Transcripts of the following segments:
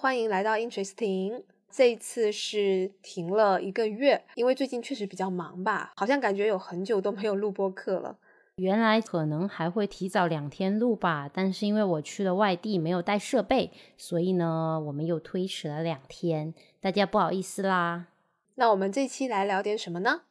欢迎来到 Interesting。这一次是停了一个月，因为最近确实比较忙吧，好像感觉有很久都没有录播课了。原来可能还会提早两天录吧，但是因为我去了外地，没有带设备，所以呢，我们又推迟了两天，大家不好意思啦。那我们这期来聊点什么呢？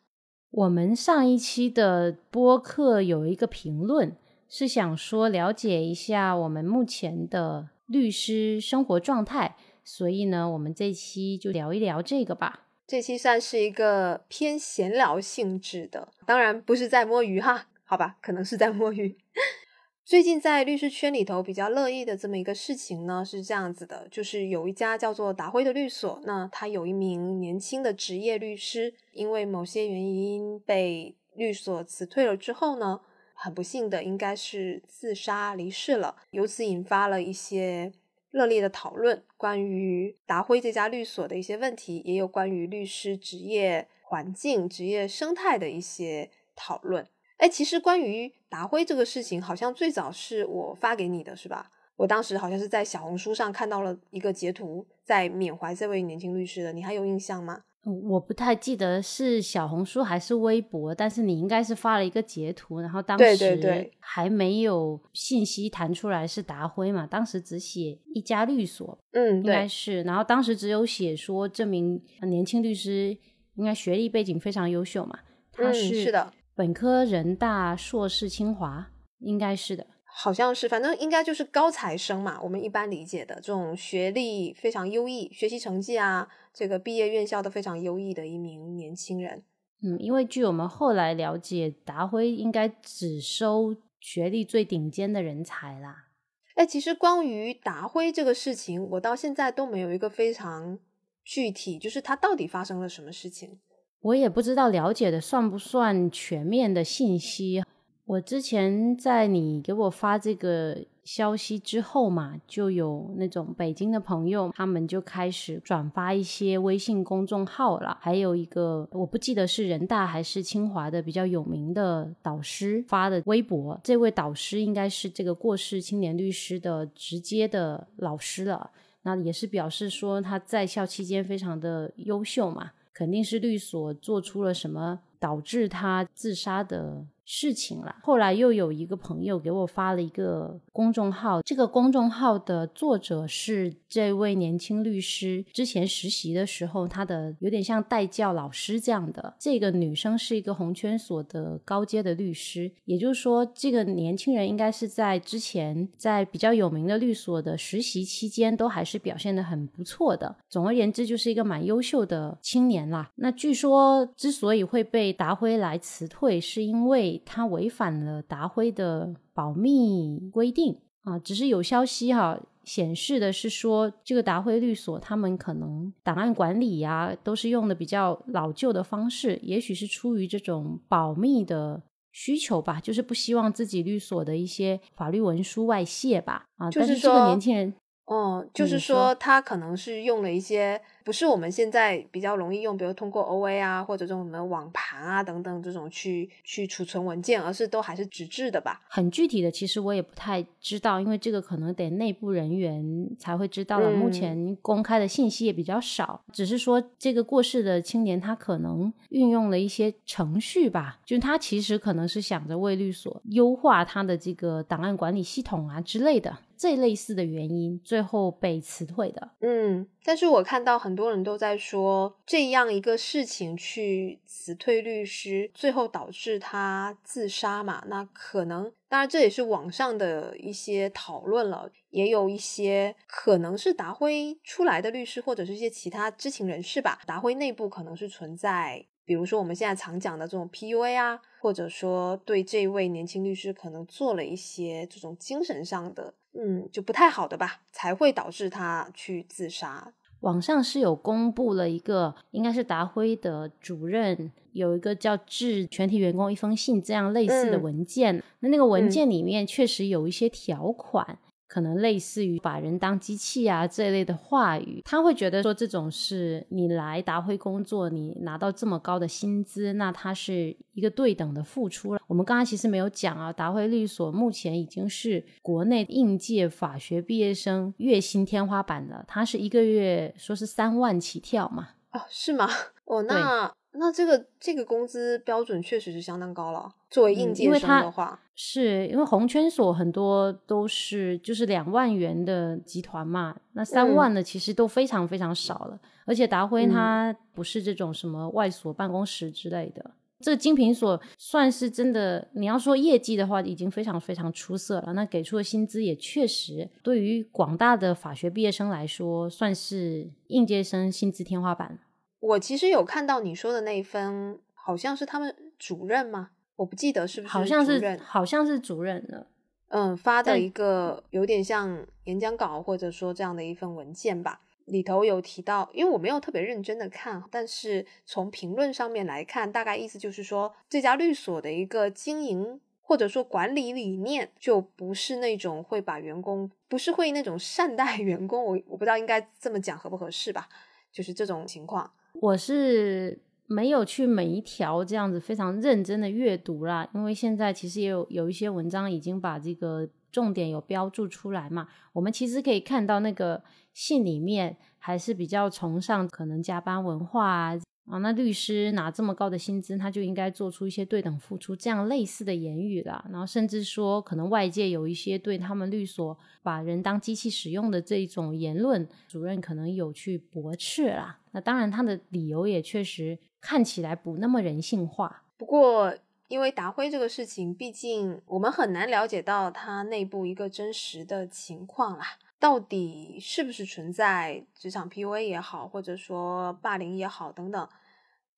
我们上一期的播客有一个评论，是想说了解一下我们目前的律师生活状态。所以呢，我们这期就聊一聊这个吧。这期算是一个偏闲聊性质的，当然不是在摸鱼哈，好吧，可能是在摸鱼。最近在律师圈里头比较乐意的这么一个事情呢，是这样子的，就是有一家叫做达辉的律所，那他有一名年轻的职业律师，因为某些原因被律所辞退了之后呢，很不幸的应该是自杀离世了，由此引发了一些。热烈的讨论关于达辉这家律所的一些问题，也有关于律师职业环境、职业生态的一些讨论。哎，其实关于达辉这个事情，好像最早是我发给你的，是吧？我当时好像是在小红书上看到了一个截图，在缅怀这位年轻律师的，你还有印象吗？我不太记得是小红书还是微博，但是你应该是发了一个截图，然后当时还没有信息弹出来是达辉嘛，当时只写一家律所，嗯，应该是，然后当时只有写说这名年轻律师应该学历背景非常优秀嘛，他是是的，本科人大，硕士清华，应该是的。好像是，反正应该就是高材生嘛。我们一般理解的这种学历非常优异、学习成绩啊，这个毕业院校都非常优异的一名年轻人。嗯，因为据我们后来了解，达辉应该只收学历最顶尖的人才啦。哎，其实关于达辉这个事情，我到现在都没有一个非常具体，就是他到底发生了什么事情，我也不知道了解的算不算全面的信息。我之前在你给我发这个消息之后嘛，就有那种北京的朋友，他们就开始转发一些微信公众号了。还有一个我不记得是人大还是清华的比较有名的导师发的微博，这位导师应该是这个过世青年律师的直接的老师了。那也是表示说他在校期间非常的优秀嘛，肯定是律所做出了什么导致他自杀的。事情了。后来又有一个朋友给我发了一个公众号，这个公众号的作者是这位年轻律师。之前实习的时候，他的有点像代教老师这样的。这个女生是一个红圈所的高阶的律师，也就是说，这个年轻人应该是在之前在比较有名的律所的实习期间，都还是表现的很不错的。总而言之，就是一个蛮优秀的青年啦。那据说之所以会被达辉来辞退，是因为。他违反了达辉的保密规定啊，只是有消息哈显示的是说，这个达辉律所他们可能档案管理呀都是用的比较老旧的方式，也许是出于这种保密的需求吧，就是不希望自己律所的一些法律文书外泄吧啊。就是这个年轻人。哦，就是说他可能是用了一些不是我们现在比较容易用，比如通过 O A 啊，或者这种什么网盘啊等等这种去去储存文件，而是都还是纸质的吧？很具体的，其实我也不太知道，因为这个可能得内部人员才会知道了。目前公开的信息也比较少，只是说这个过世的青年他可能运用了一些程序吧，就他其实可能是想着为律所优化他的这个档案管理系统啊之类的。这类似的原因，最后被辞退的。嗯，但是我看到很多多人都在说，这样一个事情去辞退律师，最后导致他自杀嘛？那可能，当然这也是网上的一些讨论了，也有一些可能是达辉出来的律师，或者是一些其他知情人士吧。达辉内部可能是存在，比如说我们现在常讲的这种 PUA 啊，或者说对这位年轻律师可能做了一些这种精神上的。嗯，就不太好的吧，才会导致他去自杀。网上是有公布了一个，应该是达辉的主任有一个叫致全体员工一封信这样类似的文件。那那个文件里面确实有一些条款，可能类似于把人当机器啊这一类的话语，他会觉得说这种是你来达辉工作，你拿到这么高的薪资，那它是一个对等的付出了。我们刚刚其实没有讲啊，达辉律所目前已经是国内应届法学毕业生月薪天花板了，它是一个月说是三万起跳嘛？哦，是吗？哦，那。那这个这个工资标准确实是相当高了。作为应届生的话，是因为红圈所很多都是就是两万元的集团嘛，那三万的其实都非常非常少了。而且达辉他不是这种什么外所办公室之类的，这个精品所算是真的。你要说业绩的话，已经非常非常出色了。那给出的薪资也确实对于广大的法学毕业生来说，算是应届生薪资天花板。我其实有看到你说的那一份，好像是他们主任吗？我不记得是不是，好像是，好像是主任的。嗯，发的一个有点像演讲稿，或者说这样的一份文件吧。里头有提到，因为我没有特别认真的看，但是从评论上面来看，大概意思就是说，这家律所的一个经营或者说管理理念，就不是那种会把员工，不是会那种善待 员工。我我不知道应该这么讲合不合适吧，就是这种情况。我是没有去每一条这样子非常认真的阅读啦，因为现在其实也有有一些文章已经把这个重点有标注出来嘛。我们其实可以看到那个信里面还是比较崇尚可能加班文化啊。啊，那律师拿这么高的薪资，他就应该做出一些对等付出，这样类似的言语啦。然后甚至说，可能外界有一些对他们律所把人当机器使用的这种言论，主任可能有去驳斥啦。那当然，他的理由也确实看起来不那么人性化。不过，因为达辉这个事情，毕竟我们很难了解到他内部一个真实的情况啦。到底是不是存在职场 PUA 也好，或者说霸凌也好等等，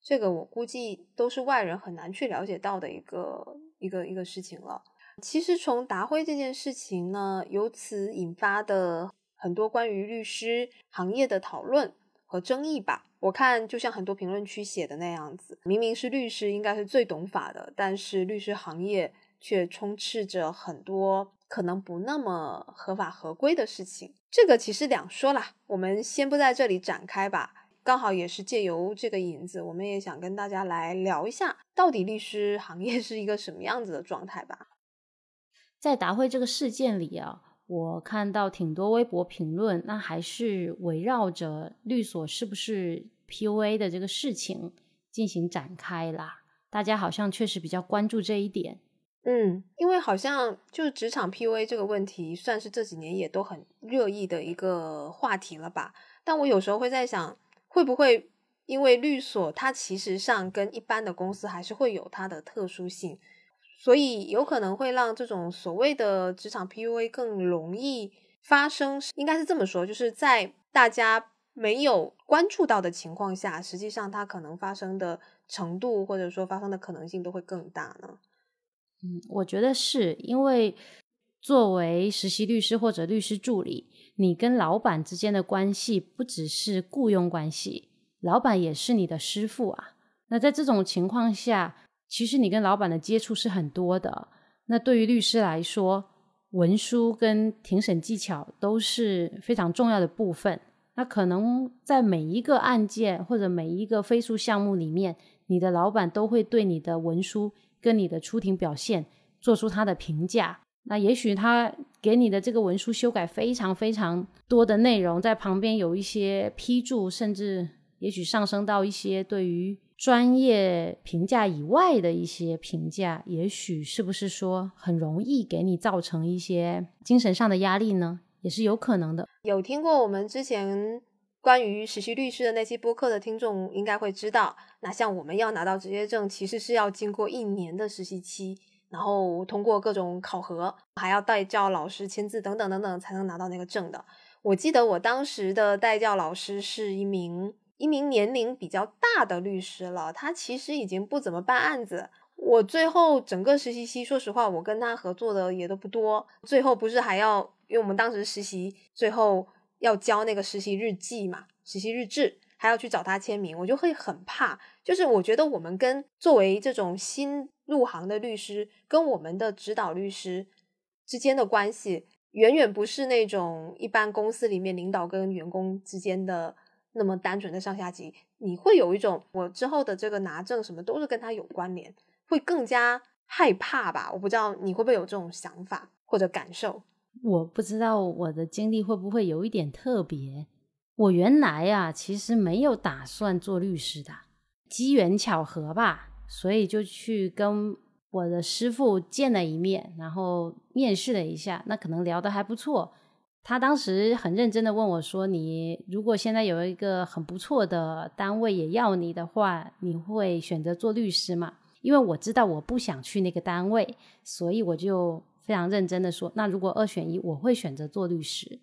这个我估计都是外人很难去了解到的一个一个一个事情了。其实从达辉这件事情呢，由此引发的很多关于律师行业的讨论和争议吧。我看就像很多评论区写的那样子，明明是律师应该是最懂法的，但是律师行业却充斥着很多。可能不那么合法合规的事情，这个其实两说啦，我们先不在这里展开吧。刚好也是借由这个引子，我们也想跟大家来聊一下，到底律师行业是一个什么样子的状态吧。在达辉这个事件里啊，我看到挺多微博评论，那还是围绕着律所是不是 PUA 的这个事情进行展开啦。大家好像确实比较关注这一点。嗯，因为好像就职场 PUA 这个问题，算是这几年也都很热议的一个话题了吧。但我有时候会在想，会不会因为律所它其实上跟一般的公司还是会有它的特殊性，所以有可能会让这种所谓的职场 PUA 更容易发生。应该是这么说，就是在大家没有关注到的情况下，实际上它可能发生的程度或者说发生的可能性都会更大呢。嗯，我觉得是因为作为实习律师或者律师助理，你跟老板之间的关系不只是雇佣关系，老板也是你的师傅啊。那在这种情况下，其实你跟老板的接触是很多的。那对于律师来说，文书跟庭审技巧都是非常重要的部分。那可能在每一个案件或者每一个飞诉项目里面，你的老板都会对你的文书。跟你的出庭表现做出他的评价，那也许他给你的这个文书修改非常非常多的内容，在旁边有一些批注，甚至也许上升到一些对于专业评价以外的一些评价，也许是不是说很容易给你造成一些精神上的压力呢？也是有可能的。有听过我们之前。关于实习律师的那期播客的听众应该会知道，那像我们要拿到执业证，其实是要经过一年的实习期，然后通过各种考核，还要带教老师签字等等等等，才能拿到那个证的。我记得我当时的代教老师是一名一名年龄比较大的律师了，他其实已经不怎么办案子。我最后整个实习期，说实话，我跟他合作的也都不多。最后不是还要，因为我们当时实习最后。要交那个实习日记嘛，实习日志还要去找他签名，我就会很怕。就是我觉得我们跟作为这种新入行的律师，跟我们的指导律师之间的关系，远远不是那种一般公司里面领导跟员工之间的那么单纯的上下级，你会有一种我之后的这个拿证什么都是跟他有关联，会更加害怕吧？我不知道你会不会有这种想法或者感受。我不知道我的经历会不会有一点特别。我原来呀，其实没有打算做律师的，机缘巧合吧，所以就去跟我的师傅见了一面，然后面试了一下，那可能聊得还不错。他当时很认真的问我说：“你如果现在有一个很不错的单位也要你的话，你会选择做律师吗？”因为我知道我不想去那个单位，所以我就非常认真的说：“那如果二选一，我会选择做律师。”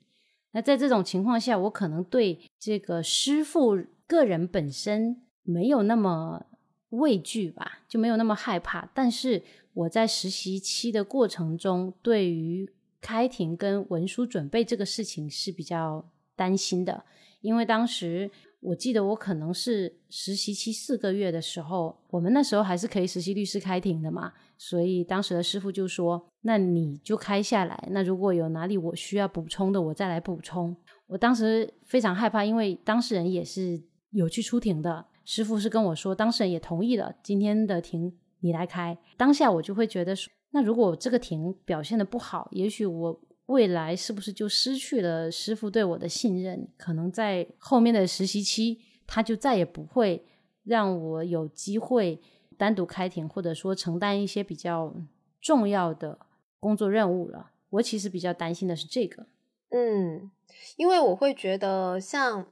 那在这种情况下，我可能对这个师傅个人本身没有那么畏惧吧，就没有那么害怕。但是我在实习期的过程中，对于开庭跟文书准备这个事情是比较担心的，因为当时我记得我可能是实习期四个月的时候，我们那时候还是可以实习律师开庭的嘛。所以当时的师傅就说：“那你就开下来。那如果有哪里我需要补充的，我再来补充。”我当时非常害怕，因为当事人也是有去出庭的。师傅是跟我说，当事人也同意了，今天的庭你来开。当下我就会觉得说，那如果这个庭表现的不好，也许我未来是不是就失去了师傅对我的信任？可能在后面的实习期，他就再也不会让我有机会。单独开庭，或者说承担一些比较重要的工作任务了。我其实比较担心的是这个，嗯，因为我会觉得像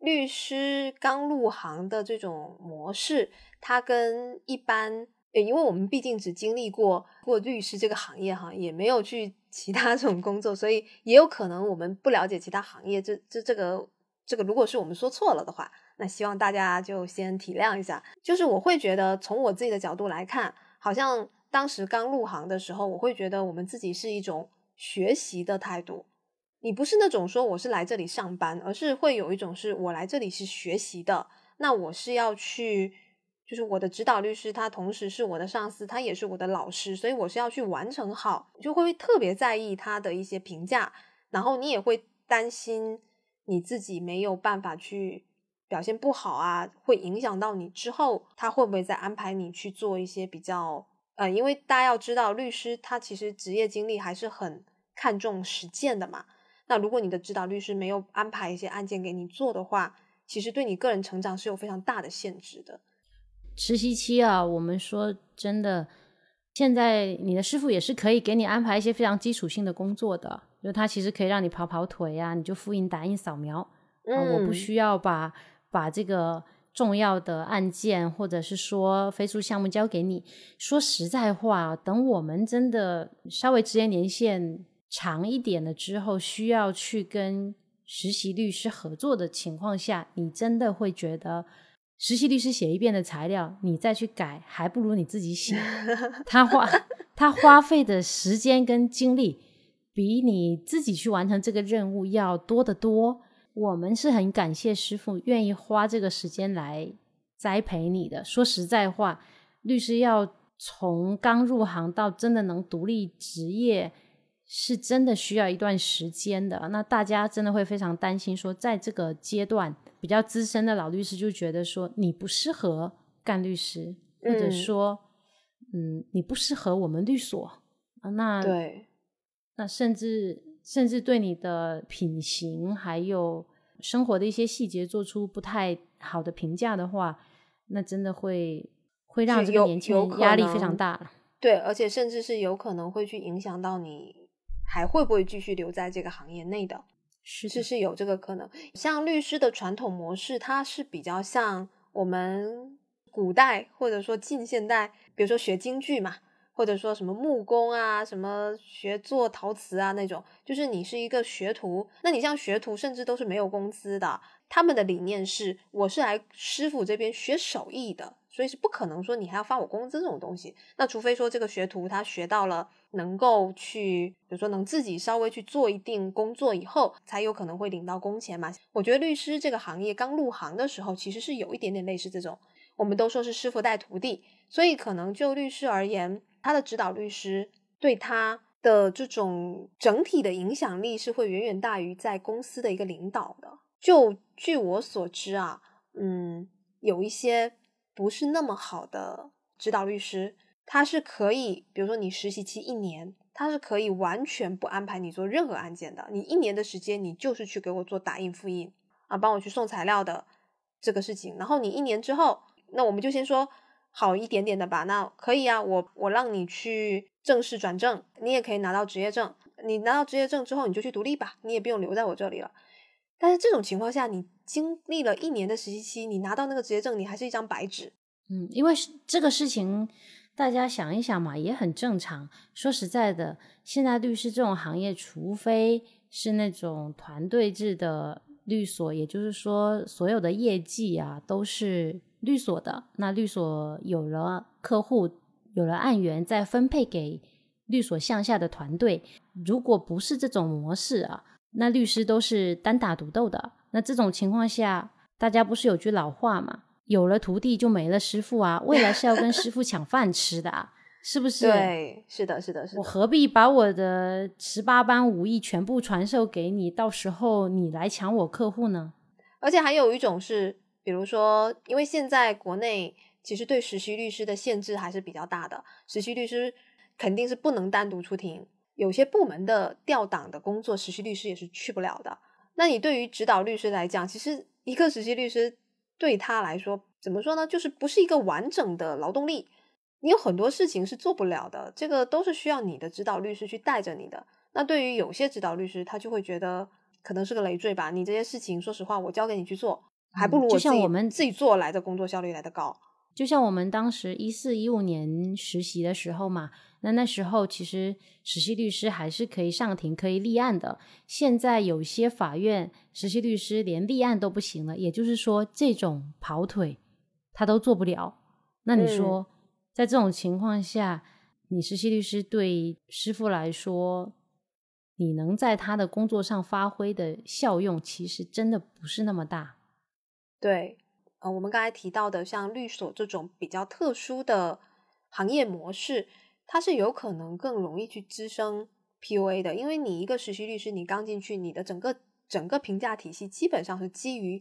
律师刚入行的这种模式，它跟一般，因为我们毕竟只经历过过律师这个行业哈，也没有去其他这种工作，所以也有可能我们不了解其他行业。这这这个这个，如果是我们说错了的话。那希望大家就先体谅一下，就是我会觉得从我自己的角度来看，好像当时刚入行的时候，我会觉得我们自己是一种学习的态度。你不是那种说我是来这里上班，而是会有一种是我来这里是学习的。那我是要去，就是我的指导律师，他同时是我的上司，他也是我的老师，所以我是要去完成好，就会特别在意他的一些评价，然后你也会担心你自己没有办法去。表现不好啊，会影响到你之后，他会不会再安排你去做一些比较？呃，因为大家要知道，律师他其实职业经历还是很看重实践的嘛。那如果你的指导律师没有安排一些案件给你做的话，其实对你个人成长是有非常大的限制的。实习期啊，我们说真的，现在你的师傅也是可以给你安排一些非常基础性的工作的，就他其实可以让你跑跑腿啊，你就复印、打印、扫描啊，我不需要把。把这个重要的案件，或者是说飞书项目交给你。说实在话，等我们真的稍微职业年限长一点了之后，需要去跟实习律师合作的情况下，你真的会觉得实习律师写一遍的材料，你再去改，还不如你自己写。他花 他花费的时间跟精力，比你自己去完成这个任务要多得多。我们是很感谢师傅愿意花这个时间来栽培你的。说实在话，律师要从刚入行到真的能独立职业，是真的需要一段时间的。那大家真的会非常担心，说在这个阶段比较资深的老律师就觉得说你不适合干律师，或者说嗯你不适合我们律所啊。那对，那甚至。甚至对你的品行还有生活的一些细节做出不太好的评价的话，那真的会会让这个年轻人压力非常大。对，而且甚至是有可能会去影响到你还会不会继续留在这个行业内的，是是是有这个可能。像律师的传统模式，它是比较像我们古代或者说近现代，比如说学京剧嘛。或者说什么木工啊，什么学做陶瓷啊那种，就是你是一个学徒，那你像学徒甚至都是没有工资的。他们的理念是，我是来师傅这边学手艺的，所以是不可能说你还要发我工资这种东西。那除非说这个学徒他学到了能够去，比如说能自己稍微去做一定工作以后，才有可能会领到工钱嘛。我觉得律师这个行业刚入行的时候，其实是有一点点类似这种，我们都说是师傅带徒弟，所以可能就律师而言。他的指导律师对他的这种整体的影响力是会远远大于在公司的一个领导的。就据我所知啊，嗯，有一些不是那么好的指导律师，他是可以，比如说你实习期一年，他是可以完全不安排你做任何案件的。你一年的时间，你就是去给我做打印复印啊，帮我去送材料的这个事情。然后你一年之后，那我们就先说好一点点的吧。那可以啊，我我让你去正式转正，你也可以拿到职业证。你拿到职业证之后，你就去独立吧，你也不用留在我这里了。但是这种情况下，你经历了一年的实习期，你拿到那个职业证，你还是一张白纸。嗯，因为这个事情，大家想一想嘛，也很正常。说实在的，现在律师这种行业，除非是那种团队制的律所，也就是说，所有的业绩啊都是律所的，那律所有了客户，有了案源，再分配给律所向下的团队。如果不是这种模式啊。那律师都是单打独斗的，那这种情况下，大家不是有句老话嘛？有了徒弟就没了师傅啊，未来是要跟师傅抢饭吃的啊，是不是？对，是的，是的，是的。我何必把我的十八般武艺全部传授给你，到时候你来抢我客户呢？而且还有一种是，比如说，因为现在国内其实对实习律师的限制还是比较大的，实习律师肯定是不能单独出庭。有些部门的调档的工作，实习律师也是去不了的。那你对于指导律师来讲，其实一个实习律师对他来说，怎么说呢？就是不是一个完整的劳动力。你有很多事情是做不了的，这个都是需要你的指导律师去带着你的。那对于有些指导律师，他就会觉得可能是个累赘吧。你这些事情，说实话，我交给你去做，还不如我像我们自己做来的工作效率来的高。就像我们当时一四一五年实习的时候嘛。那那时候其实实习律师还是可以上庭可以立案的。现在有些法院实习律师连立案都不行了，也就是说这种跑腿他都做不了。那你说在这种情况下，你实习律师对师傅来说，你能在他的工作上发挥的效用，其实真的不是那么大。对，呃，我们刚才提到的像律所这种比较特殊的行业模式。它是有可能更容易去滋生 PUA 的，因为你一个实习律师，你刚进去，你的整个整个评价体系基本上是基于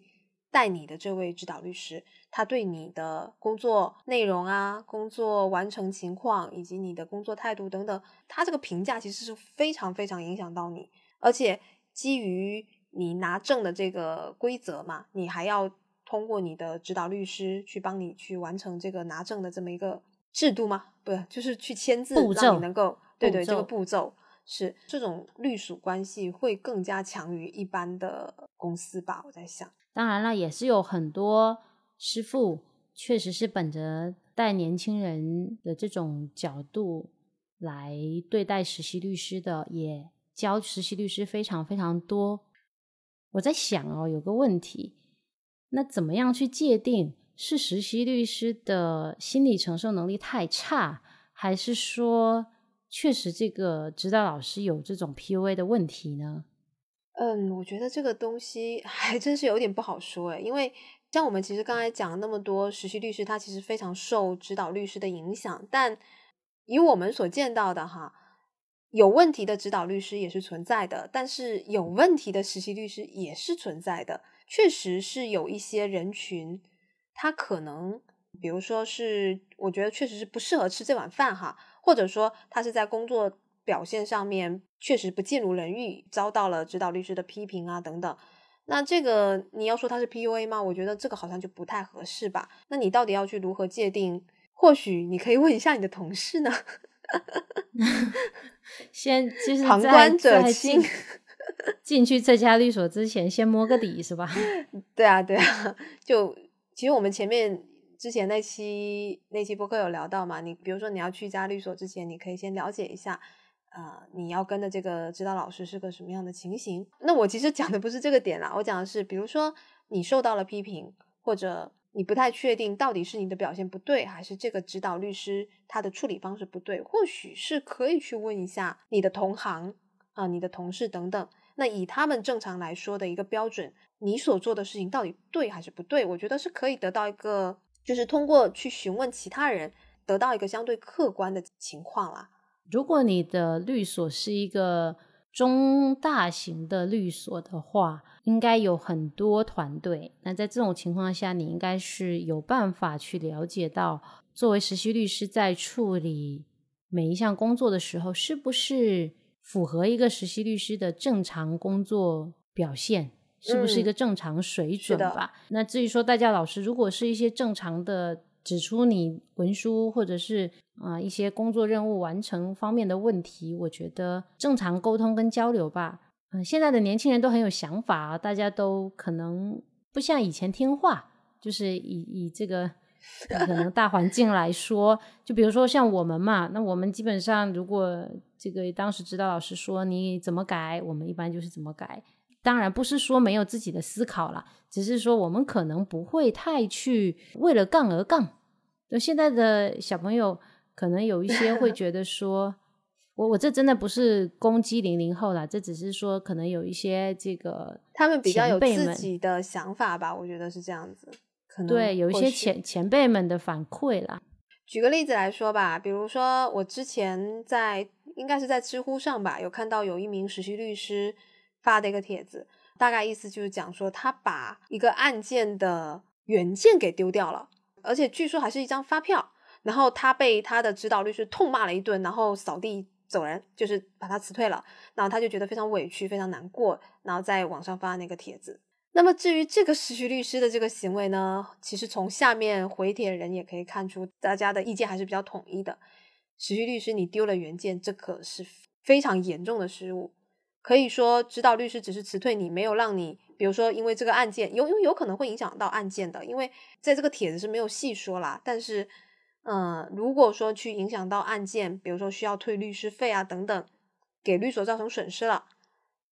带你的这位指导律师，他对你的工作内容啊、工作完成情况以及你的工作态度等等，他这个评价其实是非常非常影响到你，而且基于你拿证的这个规则嘛，你还要通过你的指导律师去帮你去完成这个拿证的这么一个。制度吗？不，就是去签字，让你能够对对这个步骤是这种隶属关系会更加强于一般的公司吧？我在想，当然了，也是有很多师傅确实是本着带年轻人的这种角度来对待实习律师的，也教实习律师非常非常多。我在想哦，有个问题，那怎么样去界定？是实习律师的心理承受能力太差，还是说确实这个指导老师有这种 PUA 的问题呢？嗯，我觉得这个东西还真是有点不好说诶，因为像我们其实刚才讲了那么多，实习律师他其实非常受指导律师的影响，但以我们所见到的哈，有问题的指导律师也是存在的，但是有问题的实习律师也是存在的，确实是有一些人群。他可能，比如说是，我觉得确实是不适合吃这碗饭哈，或者说他是在工作表现上面确实不尽如人意，遭到了指导律师的批评啊等等。那这个你要说他是 PUA 吗？我觉得这个好像就不太合适吧。那你到底要去如何界定？或许你可以问一下你的同事呢。先就是旁观者清，进去这家律所之前先摸个底是吧？对啊，对啊，就。其实我们前面之前那期那期播客有聊到嘛，你比如说你要去一家律所之前，你可以先了解一下，呃，你要跟的这个指导老师是个什么样的情形。那我其实讲的不是这个点啦，我讲的是，比如说你受到了批评，或者你不太确定到底是你的表现不对，还是这个指导律师他的处理方式不对，或许是可以去问一下你的同行啊、你的同事等等。那以他们正常来说的一个标准。你所做的事情到底对还是不对？我觉得是可以得到一个，就是通过去询问其他人，得到一个相对客观的情况啦。如果你的律所是一个中大型的律所的话，应该有很多团队。那在这种情况下，你应该是有办法去了解到，作为实习律师在处理每一项工作的时候，是不是符合一个实习律师的正常工作表现，是不是一个正常水准吧？那至于说代教老师，如果是一些正常的。指出你文书或者是啊一些工作任务完成方面的问题，我觉得正常沟通跟交流吧。嗯，现在的年轻人都很有想法，大家都可能不像以前听话，就是以以这个可能大环境来说，就比如说像我们嘛，那我们基本上如果这个当时指导老师说你怎么改，我们一般就是怎么改。当然不是说没有自己的思考了，只是说我们可能不会太去为了杠而杠。就现在的小朋友，可能有一些会觉得说，我我这真的不是攻击零零后了，这只是说可能有一些这个他们比较有自己的想法吧，我觉得是这样子。可能对有一些前前辈们的反馈啦。举个例子来说吧，比如说我之前在应该是在知乎上吧，有看到有一名实习律师。发的一个帖子，大概意思就是讲说，他把一个案件的原件给丢掉了，而且据说还是一张发票。然后他被他的指导律师痛骂了一顿，然后扫地走人，就是把他辞退了。然后他就觉得非常委屈，非常难过，然后在网上发那个帖子。那么至于这个实习律师的这个行为呢，其实从下面回帖人也可以看出，大家的意见还是比较统一的。实习律师，你丢了原件，这可是非常严重的失误。可以说，指导律师只是辞退你，没有让你，比如说，因为这个案件有，因为有可能会影响到案件的，因为在这个帖子是没有细说啦。但是，嗯，如果说去影响到案件，比如说需要退律师费啊等等，给律所造成损失了，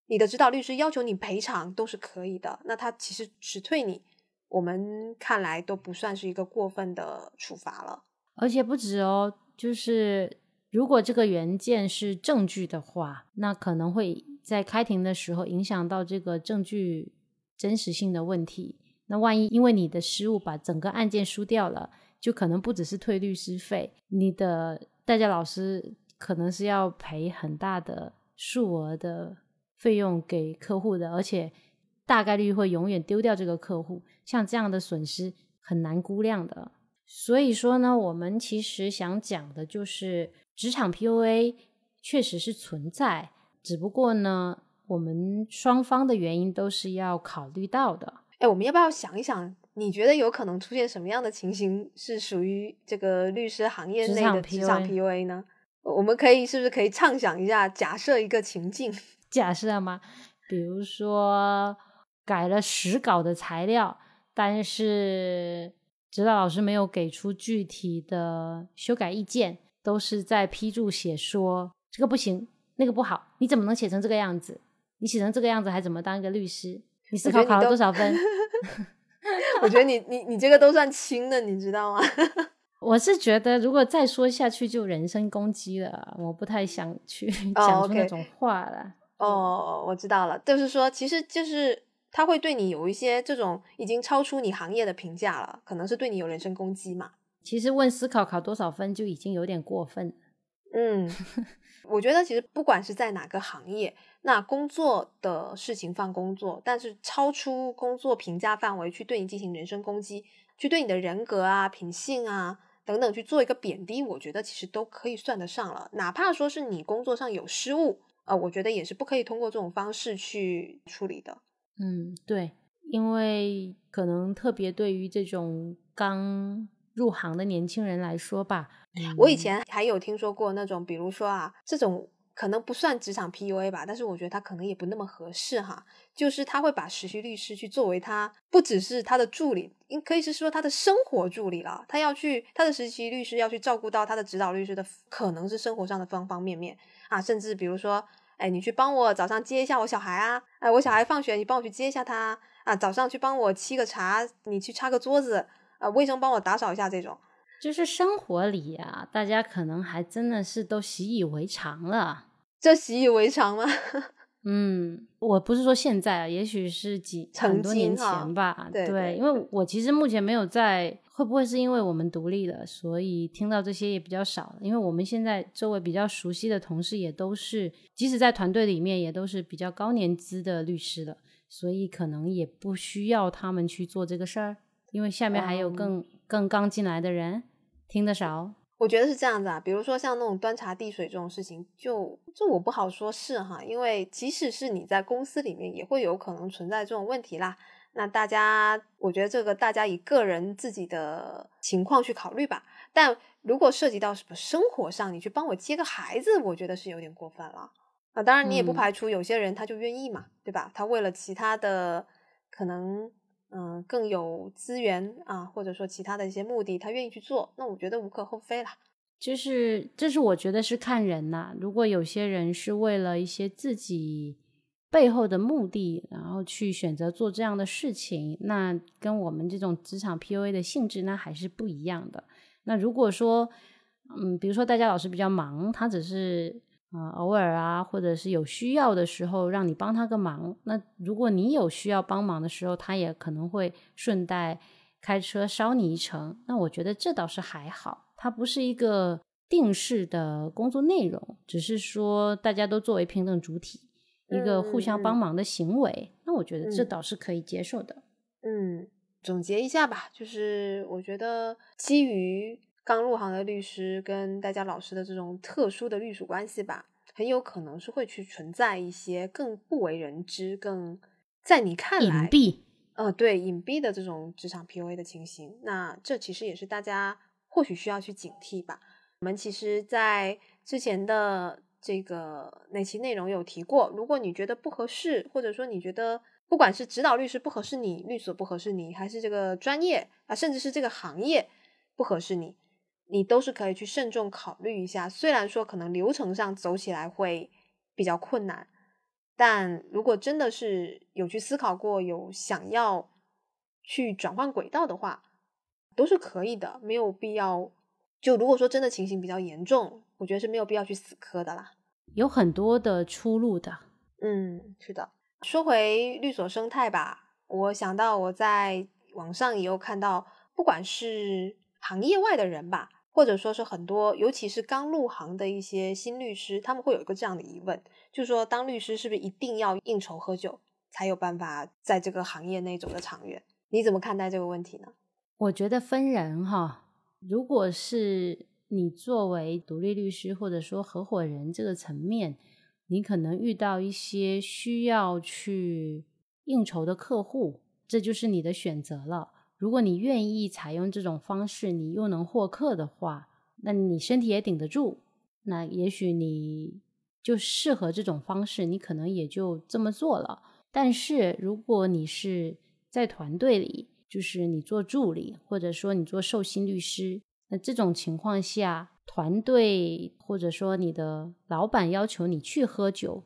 你的指导律师要求你赔偿都是可以的。那他其实辞退你，我们看来都不算是一个过分的处罚了。而且不止哦，就是如果这个原件是证据的话，那可能会。在开庭的时候，影响到这个证据真实性的问题。那万一因为你的失误把整个案件输掉了，就可能不只是退律师费，你的代教老师可能是要赔很大的数额的费用给客户的，而且大概率会永远丢掉这个客户。像这样的损失很难估量的。所以说呢，我们其实想讲的就是职场 PUA 确实是存在。只不过呢，我们双方的原因都是要考虑到的。哎，我们要不要想一想？你觉得有可能出现什么样的情形是属于这个律师行业内的职场 PUA 呢？我们可以是不是可以畅想一下，假设一个情境？假设吗？比如说改了十稿的材料，但是指导老师没有给出具体的修改意见，都是在批注写说这个不行。那个不好，你怎么能写成这个样子？你写成这个样子还怎么当一个律师？你思考考了多少分？我觉得你你你这个都算轻的，你知道吗？我是觉得如果再说下去就人身攻击了，我不太想去 讲出那种话了。哦，我知道了，就是说，其实就是他会对你有一些这种已经超出你行业的评价了，可能是对你有人身攻击嘛。其实问思考考多少分就已经有点过分。嗯。我觉得其实不管是在哪个行业，那工作的事情放工作，但是超出工作评价范围去对你进行人身攻击，去对你的人格啊、品性啊等等去做一个贬低，我觉得其实都可以算得上了。哪怕说是你工作上有失误，呃，我觉得也是不可以通过这种方式去处理的。嗯，对，因为可能特别对于这种刚。入行的年轻人来说吧，我以前还有听说过那种，比如说啊，这种可能不算职场 PUA 吧，但是我觉得他可能也不那么合适哈。就是他会把实习律师去作为他不只是他的助理，应可以是说他的生活助理了。他要去他的实习律师要去照顾到他的指导律师的可能是生活上的方方面面啊，甚至比如说，哎，你去帮我早上接一下我小孩啊，哎，我小孩放学你帮我去接一下他啊，早上去帮我沏个茶，你去擦个桌子。啊，卫生帮我打扫一下，这种就是生活里啊，大家可能还真的是都习以为常了。这习以为常吗？嗯，我不是说现在啊，也许是几很多年前吧。对，因为我其实目前没有在，会不会是因为我们独立了，所以听到这些也比较少？因为我们现在周围比较熟悉的同事也都是，即使在团队里面也都是比较高年资的律师了，所以可能也不需要他们去做这个事儿，因为下面还有更更刚进来的人，听得少。我觉得是这样子啊，比如说像那种端茶递水这种事情，就这我不好说是哈，因为即使是你在公司里面，也会有可能存在这种问题啦。那大家，我觉得这个大家以个人自己的情况去考虑吧。但如果涉及到什么生活上，你去帮我接个孩子，我觉得是有点过分了啊。当然，你也不排除有些人他就愿意嘛，对吧？他为了其他的可能。嗯，更有资源啊，或者说其他的一些目的，他愿意去做，那我觉得无可厚非啦。就是，这是我觉得是看人呐。如果有些人是为了一些自己背后的目的，然后去选择做这样的事情，那跟我们这种职场 PUA 的性质那还是不一样的。那如果说，嗯，比如说大家老师比较忙，他只是。啊，偶尔啊，或者是有需要的时候，让你帮他个忙。那如果你有需要帮忙的时候，他也可能会顺带开车捎你一程。那我觉得这倒是还好，它不是一个定式的工作内容，只是说大家都作为平等主体，一个互相帮忙的行为。那我觉得这倒是可以接受的。嗯，总结一下吧，就是我觉得基于。刚入行的律师跟大家老师的这种特殊的律属关系吧，很有可能是会去存在一些更不为人知、更在你看来隐蔽，呃，对隐蔽的这种职场 PUA 的情形。那这其实也是大家或许需要去警惕吧。我们其实，在之前的这个那期内容有提过，如果你觉得不合适，或者说你觉得不管是指导律师不合适你，律所不合适你，还是这个专业啊，甚至是这个行业不合适你。你都是可以去慎重考虑一下，虽然说可能流程上走起来会比较困难，但如果真的是有去思考过，有想要去转换轨道的话，都是可以的，没有必要。就如果说真的情形比较严重，我觉得是没有必要去死磕的啦，有很多的出路的。嗯，是的。说回律所生态吧，我想到我在网上也有看到，不管是。行业外的人吧，或者说是很多，尤其是刚入行的一些新律师，他们会有一个这样的疑问，就是说，当律师是不是一定要应酬喝酒才有办法在这个行业内走得长远？你怎么看待这个问题呢？我觉得分人哈，如果是你作为独立律师或者说合伙人这个层面，你可能遇到一些需要去应酬的客户，这就是你的选择了。如果你愿意采用这种方式，你又能获客的话，那你身体也顶得住，那也许你就适合这种方式，你可能也就这么做了。但是如果你是在团队里，就是你做助理，或者说你做寿星律师，那这种情况下，团队或者说你的老板要求你去喝酒，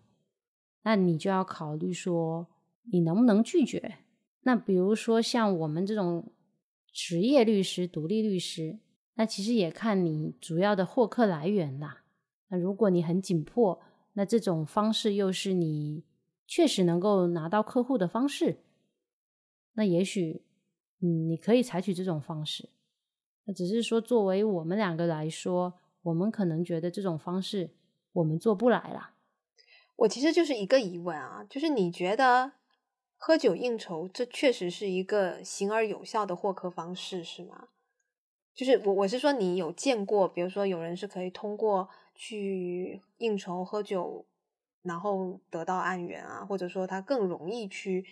那你就要考虑说你能不能拒绝。那比如说像我们这种职业律师、独立律师，那其实也看你主要的获客来源啦。那如果你很紧迫，那这种方式又是你确实能够拿到客户的方式，那也许嗯，你可以采取这种方式。那只是说，作为我们两个来说，我们可能觉得这种方式我们做不来啦。我其实就是一个疑问啊，就是你觉得？喝酒应酬，这确实是一个行而有效的获客方式，是吗？就是我我是说，你有见过，比如说有人是可以通过去应酬喝酒，然后得到案源啊，或者说他更容易去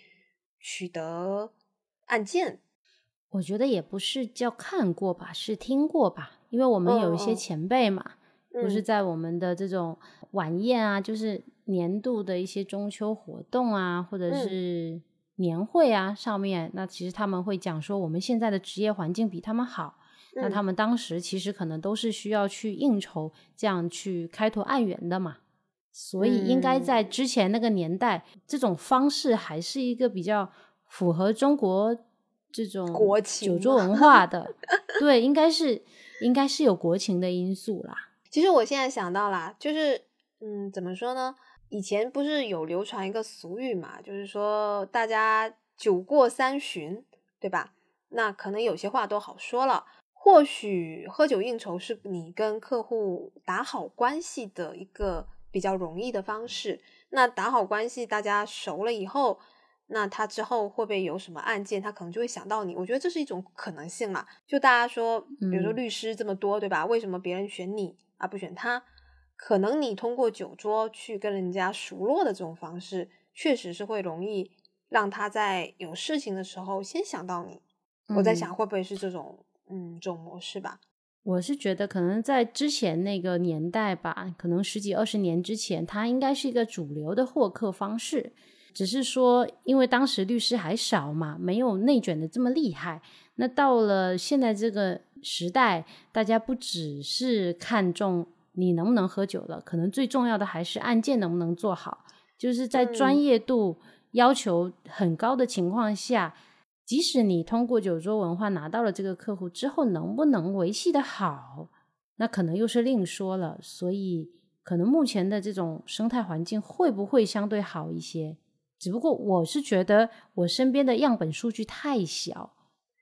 取得案件。我觉得也不是叫看过吧，是听过吧，因为我们有一些前辈嘛，就是在我们的这种晚宴啊，就是。年度的一些中秋活动啊，或者是年会啊，上面那其实他们会讲说，我们现在的职业环境比他们好。那他们当时其实可能都是需要去应酬，这样去开拓案源的嘛。所以应该在之前那个年代，这种方式还是一个比较符合中国这种国情酒桌文化的。对，应该是应该是有国情的因素啦。其实我现在想到啦，就是嗯，怎么说呢？以前不是有流传一个俗语嘛，就是说大家酒过三巡，对吧？那可能有些话都好说了。或许喝酒应酬是你跟客户打好关系的一个比较容易的方式。那打好关系，大家熟了以后，那他之后会不会有什么案件，他可能就会想到你。我觉得这是一种可能性嘛。就大家说，比如说律师这么多，对吧？为什么别人选你而不选他？可能你通过酒桌去跟人家熟络的这种方式，确实是会容易让他在有事情的时候先想到你。我在想，会不会是这种？嗯，这种模式吧，我是觉得可能在之前那个年代吧，可能十几二十年之前，它应该是一个主流的获客方式。只是说，因为当时律师还少嘛，没有内卷的这么厉害。那到了现在这个时代，大家不只是看重你能不能喝酒了，可能最重要的还是案件能不能做好。就是在专业度要求很高的情况下。即使你通过酒桌文化拿到了这个客户之后，能不能维系的好，那可能又是另说了。所以，可能目前的这种生态环境会不会相对好一些？只不过我是觉得我身边的样本数据太小，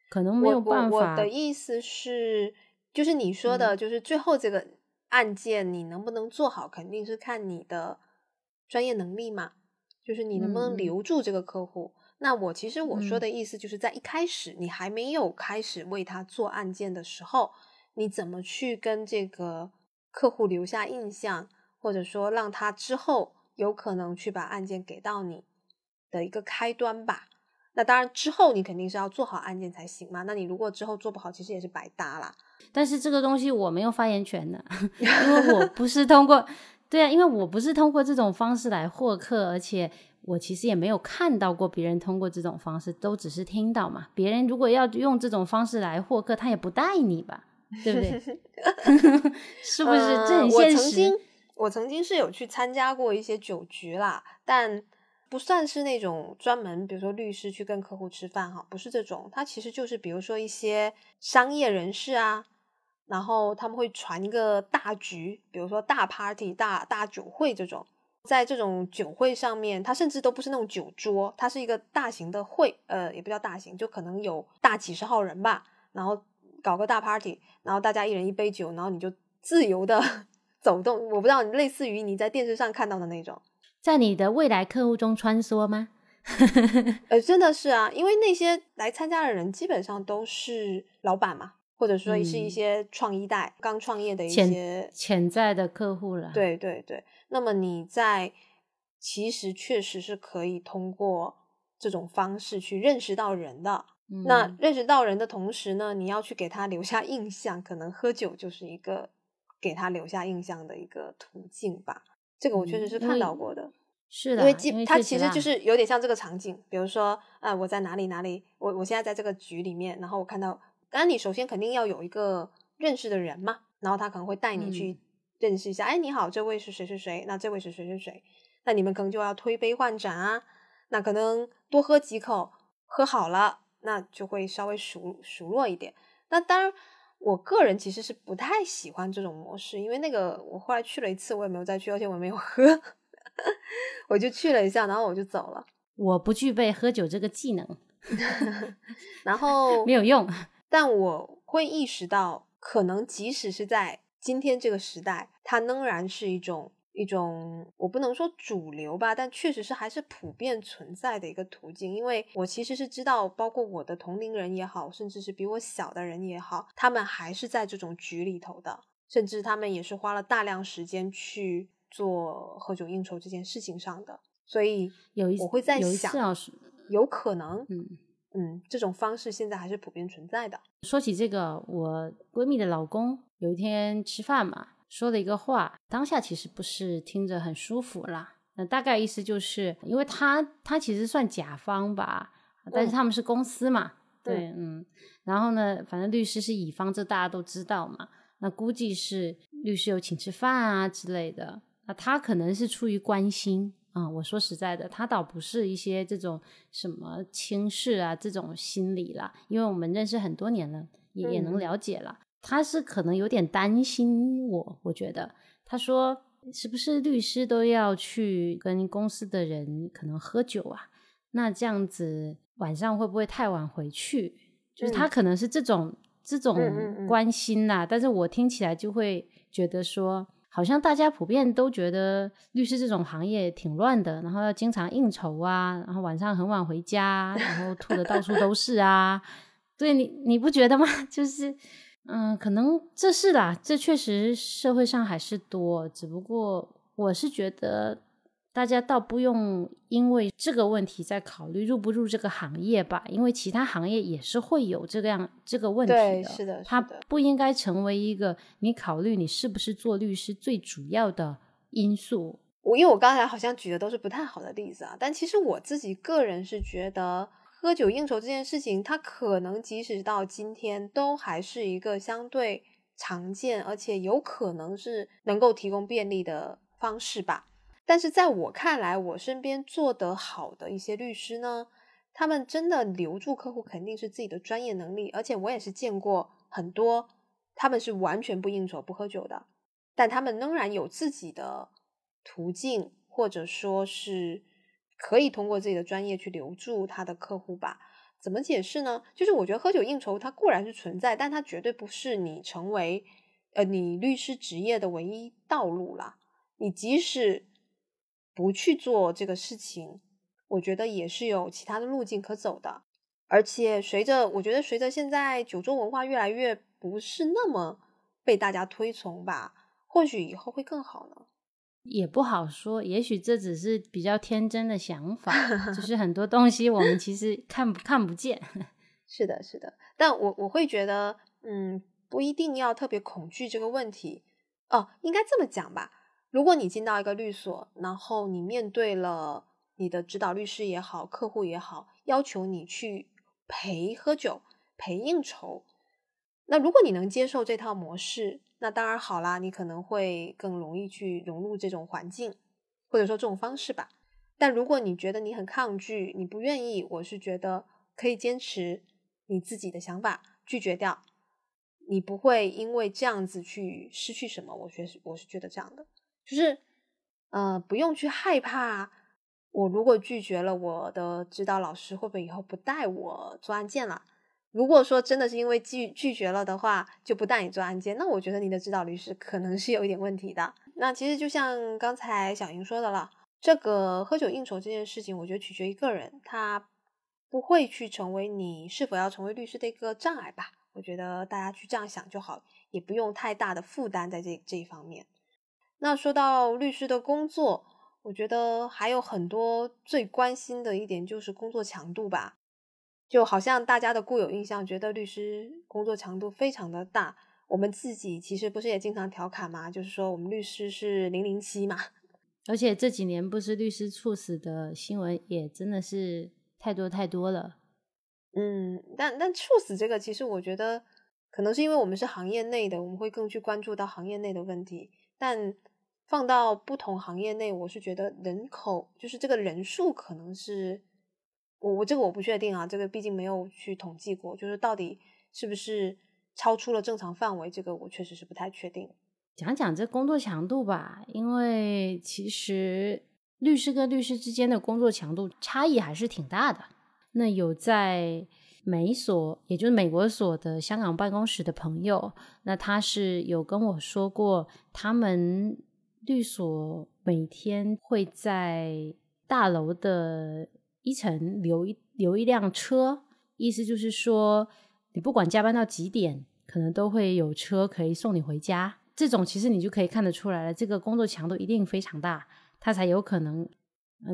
可能没有办法。我的意思是，就是你说的，就是最后这个案件你能不能做好，肯定是看你的专业能力嘛，就是你能不能留住这个客户。那我其实我说的意思就是在一开始你还没有开始为他做案件的时候，你怎么去跟这个客户留下印象，或者说让他之后有可能去把案件给到你的一个开端吧。那当然之后你肯定是要做好案件才行嘛。那你如果之后做不好，其实也是白搭啦。但是这个东西我没有发言权的，因为我不是通过对啊，因为我不是通过这种方式来获客，而且。我其实也没有看到过别人通过这种方式，都只是听到嘛。别人如果要用这种方式来获客，他也不带你吧，对不对？是不是？这很现实。我曾经，我曾经是有去参加过一些酒局啦，但不算是那种专门，比如说律师去跟客户吃饭哈，不是这种。他其实就是比如说一些商业人士啊，然后他们会传一个大局，比如说大 party、大大酒会这种。在这种酒会上面，它甚至都不是那种酒桌，它是一个大型的会，呃，也不叫大型，就可能有大几十号人吧，然后搞个大 party，然后大家一人一杯酒，然后你就自由的 走动。我不知道，类似于你在电视上看到的那种，在你的未来客户中穿梭吗？呃，真的是啊，因为那些来参加的人基本上都是老板嘛。或者说是一些创一代刚创业的一些潜在的客户了。对对对，那么你在其实确实是可以通过这种方式去认识到人的。那认识到人的同时呢，你要去给他留下印象，可能喝酒就是一个给他留下印象的一个途径吧。这个我确实是看到过的。是的，因为它其实就是有点像这个场景，比如说啊，我在哪里哪里，我我现在在这个局里面，然后我看到。当然你首先肯定要有一个认识的人嘛，然后他可能会带你去认识一下。哎，你好，这位是谁谁谁？那这位是谁谁谁？那你们可能就要推杯换盏啊。那可能多喝几口，喝好了，那就会稍微熟熟络一点。那当然，我个人其实是不太喜欢这种模式，因为那个我后来去了一次，我也没有再去，而且我没有喝，我就去了一下，然后我就走了。我不具备喝酒这个技能，然后没有用。但我会意识到，可能即使是在今天这个时代，它仍然是一种一种，我不能说主流吧，但确实是还是普遍存在的一个途径。因为我其实是知道，包括我的同龄人也好，甚至是比我小的人也好，他们还是在这种局里头的，甚至他们也是花了大量时间去做喝酒应酬这件事情上的。所以有一我会在想，有可能，嗯。嗯，这种方式现在还是普遍存在的。说起这个，我闺蜜的老公有一天吃饭嘛，说的一个话，当下其实不是听着很舒服啦。那大概意思就是，因为他他其实算甲方吧，但是他们是公司嘛，对，嗯。然后呢，反正律师是乙方，这大家都知道嘛。那估计是律师有请吃饭啊之类的。那他可能是出于关心。啊，我说实在的，他倒不是一些这种什么轻视啊这种心理啦，因为我们认识很多年了，也也能了解了。他是可能有点担心我，我觉得他说是不是律师都要去跟公司的人可能喝酒啊？那这样子晚上会不会太晚回去？就是他可能是这种这种关心呐，但是我听起来就会觉得说，好像大家普遍都觉得律师这种行业挺乱的，然后要经常应酬啊，然后晚上很晚回家，然后吐的到处都是啊。对你你不觉得吗？就是嗯，可能这是啦，这确实社会上还是多，只不过我是觉得。大家倒不用因为这个问题在考虑入不入这个行业吧，因为其他行业也是会有这个样这个问题的。是的，它不应该成为一个你考虑你是不是做律师最主要的因素。我因为我刚才好像举的都是不太好的例子啊，但其实我自己个人是觉得，喝酒应酬这件事情，它可能即使到今天都还是一个相对常见，而且有可能是能够提供便利的方式吧。但是在我看来，我身边做得好的一些律师呢，他们真的留住客户肯定是自己的专业能力，而且我也是见过很多，他们是完全不应酬、不喝酒的，但他们仍然有自己的途径，或者说是可以通过自己的专业去留住他的客户吧。怎么解释呢？就是我觉得喝酒应酬它固然是存在，但它绝对不是你成为呃你律师职业的唯一道路啦。你即使不去做这个事情，我觉得也是有其他的路径可走的。而且随着我觉得随着现在酒桌文化越来越不是那么被大家推崇吧，或许以后会更好呢。也不好说，也许这只是比较天真的想法，就 是很多东西我们其实看不看不见。是的，是的。但我我会觉得，嗯，不一定要特别恐惧这个问题哦，应该这么讲吧。如果你进到一个律所，然后你面对了你的指导律师也好，客户也好，要求你去陪喝酒、陪应酬，那如果你能接受这套模式，那当然好啦，你可能会更容易去融入这种环境，或者说这种方式吧。但如果你觉得你很抗拒，你不愿意，我是觉得可以坚持你自己的想法，拒绝掉，你不会因为这样子去失去什么。我觉得我是觉得这样的。就是，呃，不用去害怕。我如果拒绝了我的指导老师，会不会以后不带我做案件了？如果说真的是因为拒拒绝了的话，就不带你做案件，那我觉得你的指导律师可能是有一点问题的。那其实就像刚才小莹说的了，这个喝酒应酬这件事情，我觉得取决于个人，他不会去成为你是否要成为律师的一个障碍吧。我觉得大家去这样想就好，也不用太大的负担在这这一方面。那说到律师的工作，我觉得还有很多最关心的一点就是工作强度吧。就好像大家的固有印象，觉得律师工作强度非常的大。我们自己其实不是也经常调侃嘛？就是说我们律师是零零七嘛。而且这几年不是律师猝死的新闻也真的是太多太多了。嗯，但但猝死这个，其实我觉得可能是因为我们是行业内的，我们会更去关注到行业内的问题，但。放到不同行业内，我是觉得人口就是这个人数可能是我我这个我不确定啊，这个毕竟没有去统计过，就是到底是不是超出了正常范围，这个我确实是不太确定。讲讲这工作强度吧，因为其实律师跟律师之间的工作强度差异还是挺大的。那有在美所，也就是美国所的香港办公室的朋友，那他是有跟我说过他们。律所每天会在大楼的一层留一留一辆车，意思就是说，你不管加班到几点，可能都会有车可以送你回家。这种其实你就可以看得出来了，这个工作强度一定非常大，他才有可能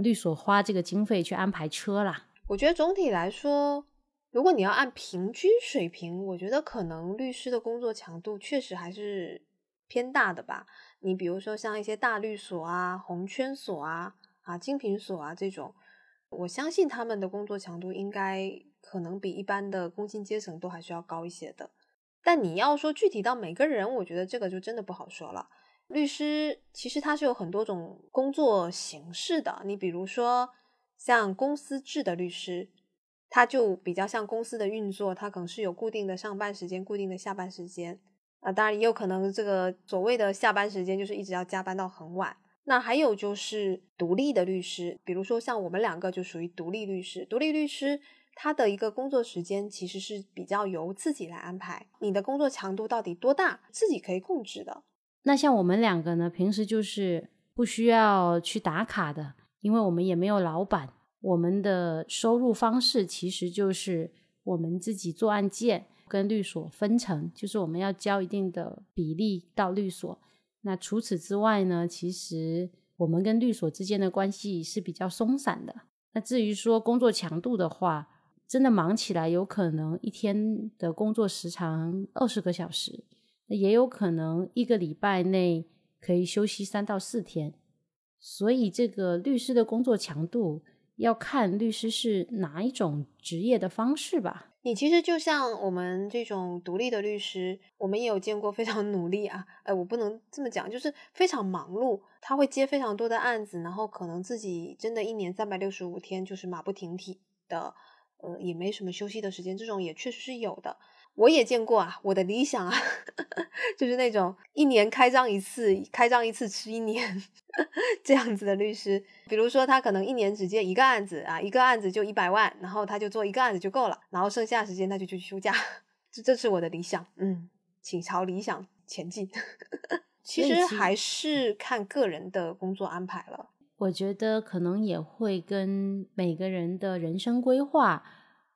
律所花这个经费去安排车啦。我觉得总体来说，如果你要按平均水平，我觉得可能律师的工作强度确实还是偏大的吧。你比如说像一些大律所啊、红圈所啊、啊精品所啊这种，我相信他们的工作强度应该可能比一般的工薪阶层都还是要高一些的。但你要说具体到每个人，我觉得这个就真的不好说了。律师其实他是有很多种工作形式的，你比如说像公司制的律师，他就比较像公司的运作，他可能是有固定的上班时间、固定的下班时间。啊，当然也有可能这个所谓的下班时间就是一直要加班到很晚。那还有就是独立的律师，比如说像我们两个就属于独立律师。独立律师他的一个工作时间其实是比较由自己来安排，你的工作强度到底多大，自己可以控制的。那像我们两个呢，平时就是不需要去打卡的，因为我们也没有老板，我们的收入方式其实就是我们自己做案件。跟律所分成，就是我们要交一定的比例到律所。那除此之外呢，其实我们跟律所之间的关系是比较松散的。那至于说工作强度的话，真的忙起来，有可能一天的工作时长二十个小时，那也有可能一个礼拜内可以休息三到四天。所以这个律师的工作强度要看律师是哪一种职业的方式吧。你其实就像我们这种独立的律师，我们也有见过非常努力啊，哎，我不能这么讲，就是非常忙碌，他会接非常多的案子，然后可能自己真的一年三百六十五天就是马不停蹄的，呃，也没什么休息的时间，这种也确实是有的。我也见过啊，我的理想啊，就是那种一年开张一次，开张一次吃一年 这样子的律师。比如说，他可能一年只接一个案子啊，一个案子就一百万，然后他就做一个案子就够了，然后剩下时间他就去休假。这这是我的理想，嗯，请朝理想前进。其实还是看个人的工作安排了。我觉得可能也会跟每个人的人生规划，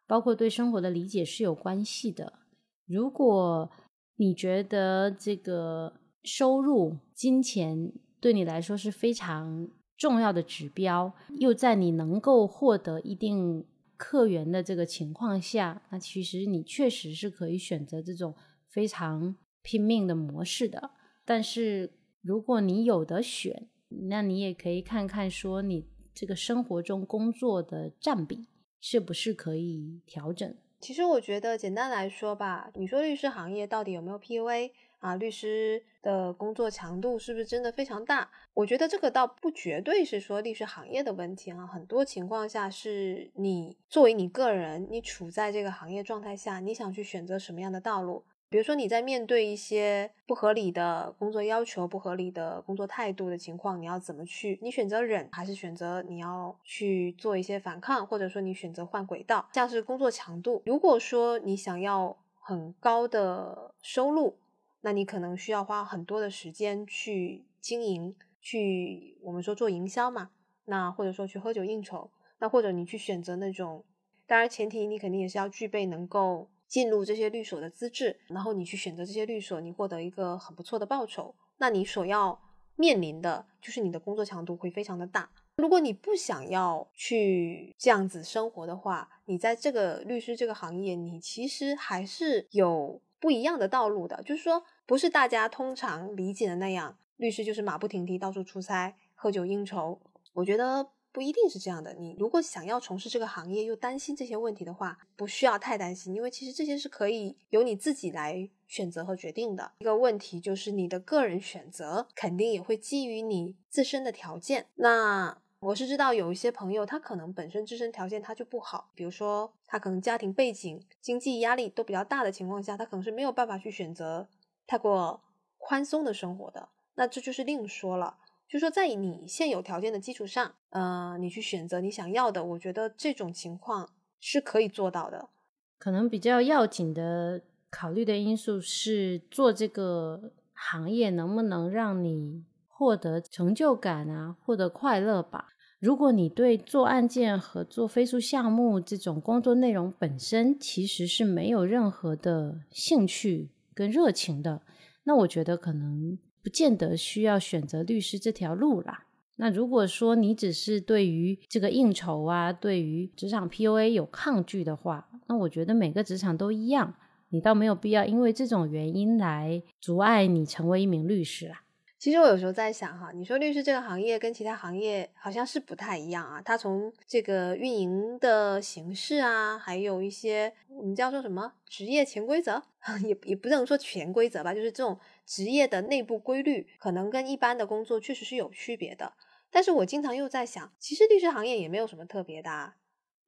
包括对生活的理解是有关系的。如果你觉得这个收入、金钱对你来说是非常重要的指标，又在你能够获得一定客源的这个情况下，那其实你确实是可以选择这种非常拼命的模式的。但是如果你有的选，那你也可以看看说你这个生活中工作的占比是不是可以调整。其实我觉得，简单来说吧，你说律师行业到底有没有 PUA 啊？律师的工作强度是不是真的非常大？我觉得这个倒不绝对是说律师行业的问题啊，很多情况下是你作为你个人，你处在这个行业状态下，你想去选择什么样的道路。比如说你在面对一些不合理的工作要求、不合理的工作态度的情况，你要怎么去？你选择忍，还是选择你要去做一些反抗，或者说你选择换轨道？像是工作强度，如果说你想要很高的收入，那你可能需要花很多的时间去经营，去我们说做营销嘛，那或者说去喝酒应酬，那或者你去选择那种，当然前提你肯定也是要具备能够。进入这些律所的资质，然后你去选择这些律所，你获得一个很不错的报酬，那你所要面临的就是你的工作强度会非常的大。如果你不想要去这样子生活的话，你在这个律师这个行业，你其实还是有不一样的道路的。就是说，不是大家通常理解的那样，律师就是马不停蹄到处出差、喝酒应酬。我觉得。不一定是这样的。你如果想要从事这个行业，又担心这些问题的话，不需要太担心，因为其实这些是可以由你自己来选择和决定的。一个问题就是你的个人选择肯定也会基于你自身的条件。那我是知道有一些朋友，他可能本身自身条件他就不好，比如说他可能家庭背景、经济压力都比较大的情况下，他可能是没有办法去选择太过宽松的生活的。那这就是另说了。就说在你现有条件的基础上，呃，你去选择你想要的，我觉得这种情况是可以做到的。可能比较要紧的考虑的因素是做这个行业能不能让你获得成就感啊，获得快乐吧。如果你对做案件和做飞速项目这种工作内容本身其实是没有任何的兴趣跟热情的，那我觉得可能。不见得需要选择律师这条路啦。那如果说你只是对于这个应酬啊，对于职场 PUA 有抗拒的话，那我觉得每个职场都一样，你倒没有必要因为这种原因来阻碍你成为一名律师啦。其实我有时候在想哈，你说律师这个行业跟其他行业好像是不太一样啊。它从这个运营的形式啊，还有一些我们叫做什么职业潜规则，也也不能说潜规则吧，就是这种职业的内部规律，可能跟一般的工作确实是有区别的。但是我经常又在想，其实律师行业也没有什么特别的啊，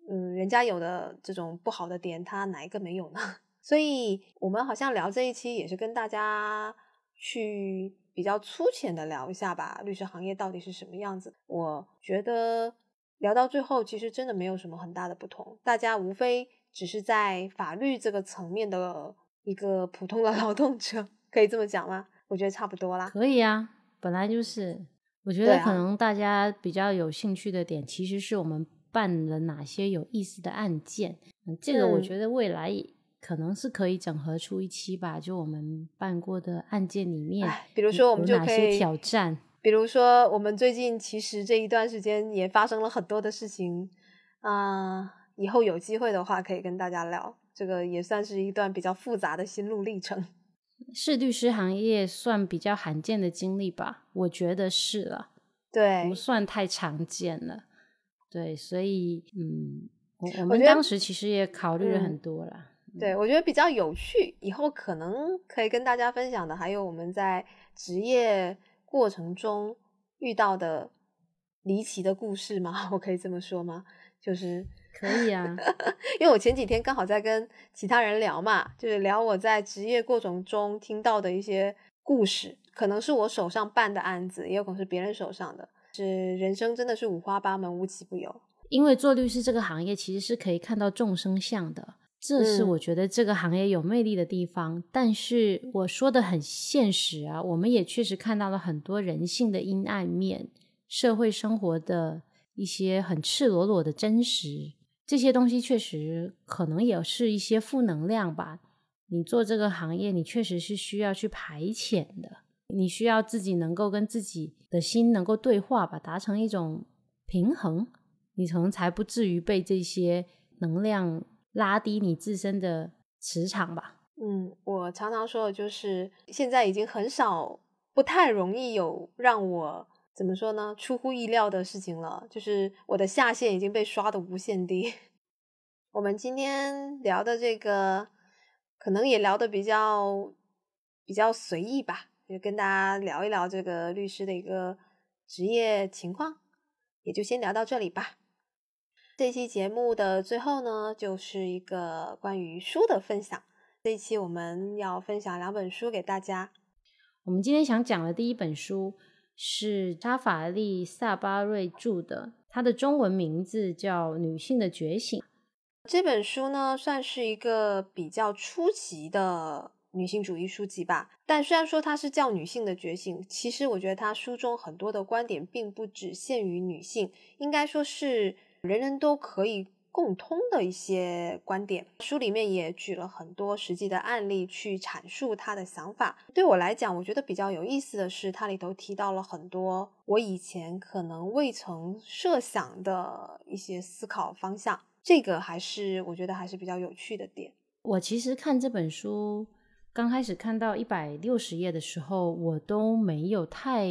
嗯，人家有的这种不好的点，他哪一个没有呢？所以我们好像聊这一期也是跟大家去比较粗浅的聊一下吧，律师行业到底是什么样子。我觉得聊到最后，其实真的没有什么很大的不同，大家无非只是在法律这个层面的一个普通的 劳动者，可以这么讲吗？我觉得差不多啦。可以啊，本来就是。我觉得可能大家比较有兴趣的点，其实是我们办了哪些有意思的案件。这个我觉得未来可能是可以整合出一期吧，就我们办过的案件里面，比如说我们就可以挑战，比如说我们最近其实这一段时间也发生了很多的事情啊，以后有机会的话可以跟大家聊，这个也算是一段比较复杂的心路历程。是律师行业算比较罕见的经历吧，我觉得是了，对，不算太常见了，对，所以嗯，我我们当时其实也考虑了很多了，对我觉得比较有趣，以后可能可以跟大家分享的，还有我们在职业过程中遇到的离奇的故事吗？我可以这么说吗？就是。可以啊，因为我前几天刚好在跟其他人聊嘛，就是聊我在职业过程中听到的一些故事，可能是我手上办的案子，也有可能是别人手上的。是人生真的是五花八门，无奇不有。因为做律师这个行业其实是可以看到众生相的，这是我觉得这个行业有魅力的地方。但是我说的很现实啊，我们也确实看到了很多人性的阴暗面，社会生活的一些很赤裸裸的真实。这些东西确实可能也是一些负能量吧。你做这个行业，你确实是需要去排遣的。你需要自己能够跟自己的心能够对话吧，达成一种平衡，你可能才不至于被这些能量拉低你自身的磁场吧。嗯，我常常说的就是，现在已经很少，不太容易有让我。怎么说呢？出乎意料的事情了，就是我的下限已经被刷的无限低。我们今天聊的这个，可能也聊的比较比较随意吧，就跟大家聊一聊这个律师的一个职业情况，也就先聊到这里吧。这期节目的最后呢，就是一个关于书的分享。这一期我们要分享两本书给大家。我们今天想讲的第一本书。是扎法利·萨巴瑞著的，他的中文名字叫《女性的觉醒》。这本书呢，算是一个比较初级的女性主义书籍吧。但虽然说它是叫《女性的觉醒》，其实我觉得它书中很多的观点并不只限于女性，应该说是人人都可以。共通的一些观点，书里面也举了很多实际的案例去阐述他的想法。对我来讲，我觉得比较有意思的是，它里头提到了很多我以前可能未曾设想的一些思考方向。这个还是我觉得还是比较有趣的点。我其实看这本书刚开始看到一百六十页的时候，我都没有太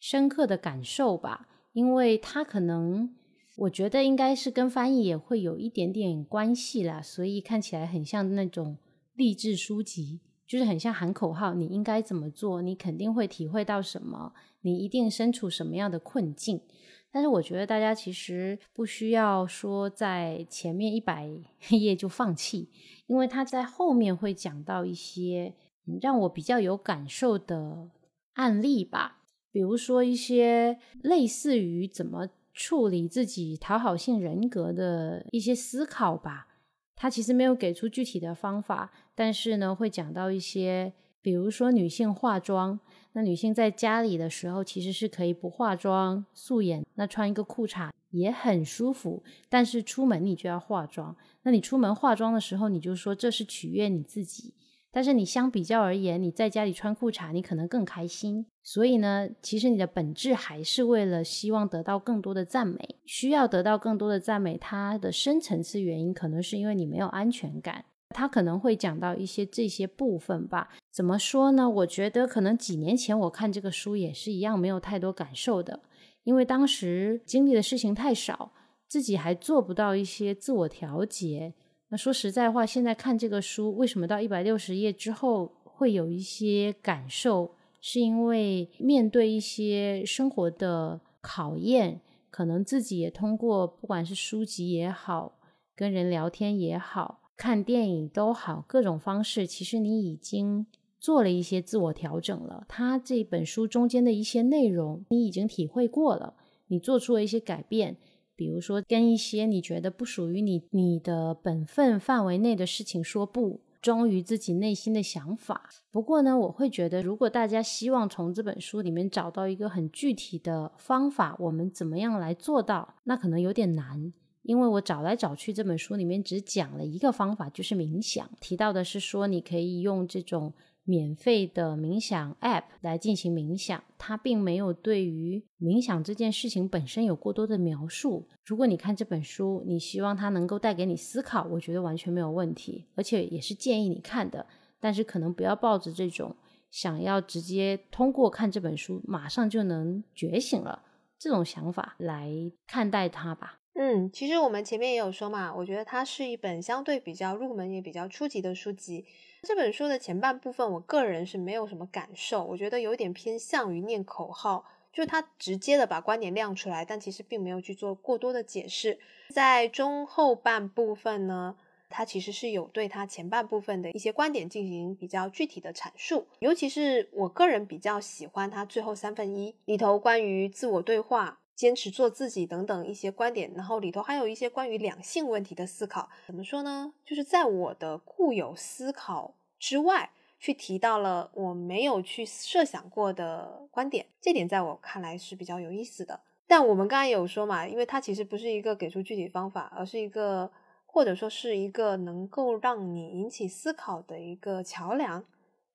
深刻的感受吧，因为它可能。我觉得应该是跟翻译也会有一点点关系啦，所以看起来很像那种励志书籍，就是很像喊口号，你应该怎么做，你肯定会体会到什么，你一定身处什么样的困境。但是我觉得大家其实不需要说在前面一百 页就放弃，因为他在后面会讲到一些让我比较有感受的案例吧，比如说一些类似于怎么。处理自己讨好性人格的一些思考吧，他其实没有给出具体的方法，但是呢，会讲到一些，比如说女性化妆，那女性在家里的时候其实是可以不化妆、素颜，那穿一个裤衩也很舒服，但是出门你就要化妆，那你出门化妆的时候，你就说这是取悦你自己。但是你相比较而言，你在家里穿裤衩，你可能更开心。所以呢，其实你的本质还是为了希望得到更多的赞美，需要得到更多的赞美。它的深层次原因可能是因为你没有安全感。他可能会讲到一些这些部分吧。怎么说呢？我觉得可能几年前我看这个书也是一样，没有太多感受的，因为当时经历的事情太少，自己还做不到一些自我调节。那说实在话，现在看这个书，为什么到一百六十页之后会有一些感受？是因为面对一些生活的考验，可能自己也通过不管是书籍也好，跟人聊天也好，看电影都好，各种方式，其实你已经做了一些自我调整了。他这本书中间的一些内容，你已经体会过了，你做出了一些改变。比如说，跟一些你觉得不属于你、你的本分范围内的事情说不，忠于自己内心的想法。不过呢，我会觉得，如果大家希望从这本书里面找到一个很具体的方法，我们怎么样来做到，那可能有点难。因为我找来找去，这本书里面只讲了一个方法，就是冥想。提到的是说，你可以用这种。免费的冥想 App 来进行冥想，它并没有对于冥想这件事情本身有过多的描述。如果你看这本书，你希望它能够带给你思考，我觉得完全没有问题，而且也是建议你看的。但是可能不要抱着这种想要直接通过看这本书马上就能觉醒了这种想法来看待它吧。嗯，其实我们前面也有说嘛，我觉得它是一本相对比较入门也比较初级的书籍。这本书的前半部分，我个人是没有什么感受，我觉得有点偏向于念口号，就是他直接的把观点亮出来，但其实并没有去做过多的解释。在中后半部分呢，他其实是有对他前半部分的一些观点进行比较具体的阐述，尤其是我个人比较喜欢他最后三分一里头关于自我对话。坚持做自己等等一些观点，然后里头还有一些关于两性问题的思考。怎么说呢？就是在我的固有思考之外，去提到了我没有去设想过的观点。这点在我看来是比较有意思的。但我们刚才有说嘛，因为它其实不是一个给出具体方法，而是一个或者说是一个能够让你引起思考的一个桥梁，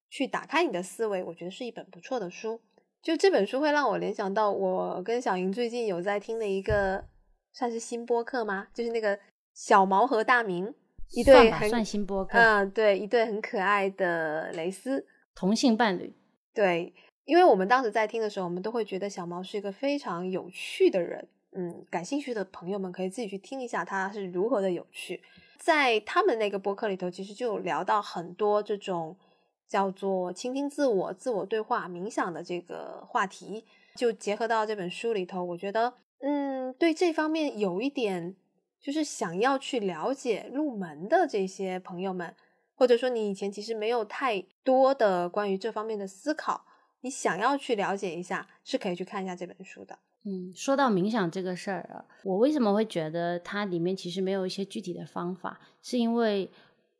去打开你的思维。我觉得是一本不错的书。就这本书会让我联想到我跟小莹最近有在听的一个算是新播客吗？就是那个小毛和大明一对很算新播客，嗯，对，一对很可爱的蕾丝同性伴侣。对，因为我们当时在听的时候，我们都会觉得小毛是一个非常有趣的人。嗯，感兴趣的朋友们可以自己去听一下他是如何的有趣。在他们那个播客里头，其实就有聊到很多这种。叫做倾听自我、自我对话、冥想的这个话题，就结合到这本书里头。我觉得，嗯，对这方面有一点，就是想要去了解入门的这些朋友们，或者说你以前其实没有太多的关于这方面的思考，你想要去了解一下，是可以去看一下这本书的。嗯，说到冥想这个事儿啊，我为什么会觉得它里面其实没有一些具体的方法，是因为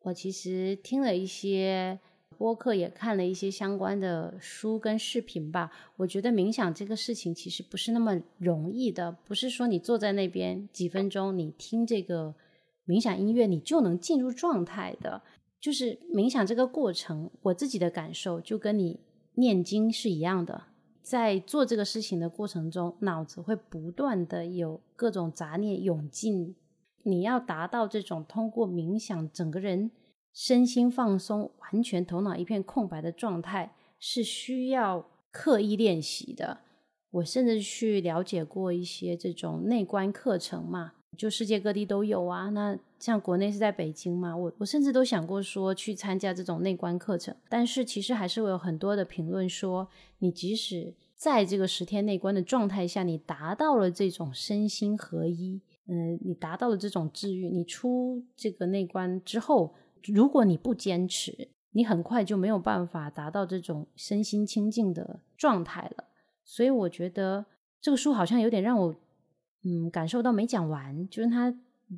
我其实听了一些。播客也看了一些相关的书跟视频吧，我觉得冥想这个事情其实不是那么容易的，不是说你坐在那边几分钟，你听这个冥想音乐，你就能进入状态的。就是冥想这个过程，我自己的感受就跟你念经是一样的，在做这个事情的过程中，脑子会不断的有各种杂念涌进，你要达到这种通过冥想整个人。身心放松，完全头脑一片空白的状态是需要刻意练习的。我甚至去了解过一些这种内观课程嘛，就世界各地都有啊。那像国内是在北京嘛，我我甚至都想过说去参加这种内观课程。但是其实还是会有很多的评论说，你即使在这个十天内观的状态下，你达到了这种身心合一，嗯，你达到了这种治愈，你出这个内观之后。如果你不坚持，你很快就没有办法达到这种身心清净的状态了。所以我觉得这个书好像有点让我，嗯，感受到没讲完。就是他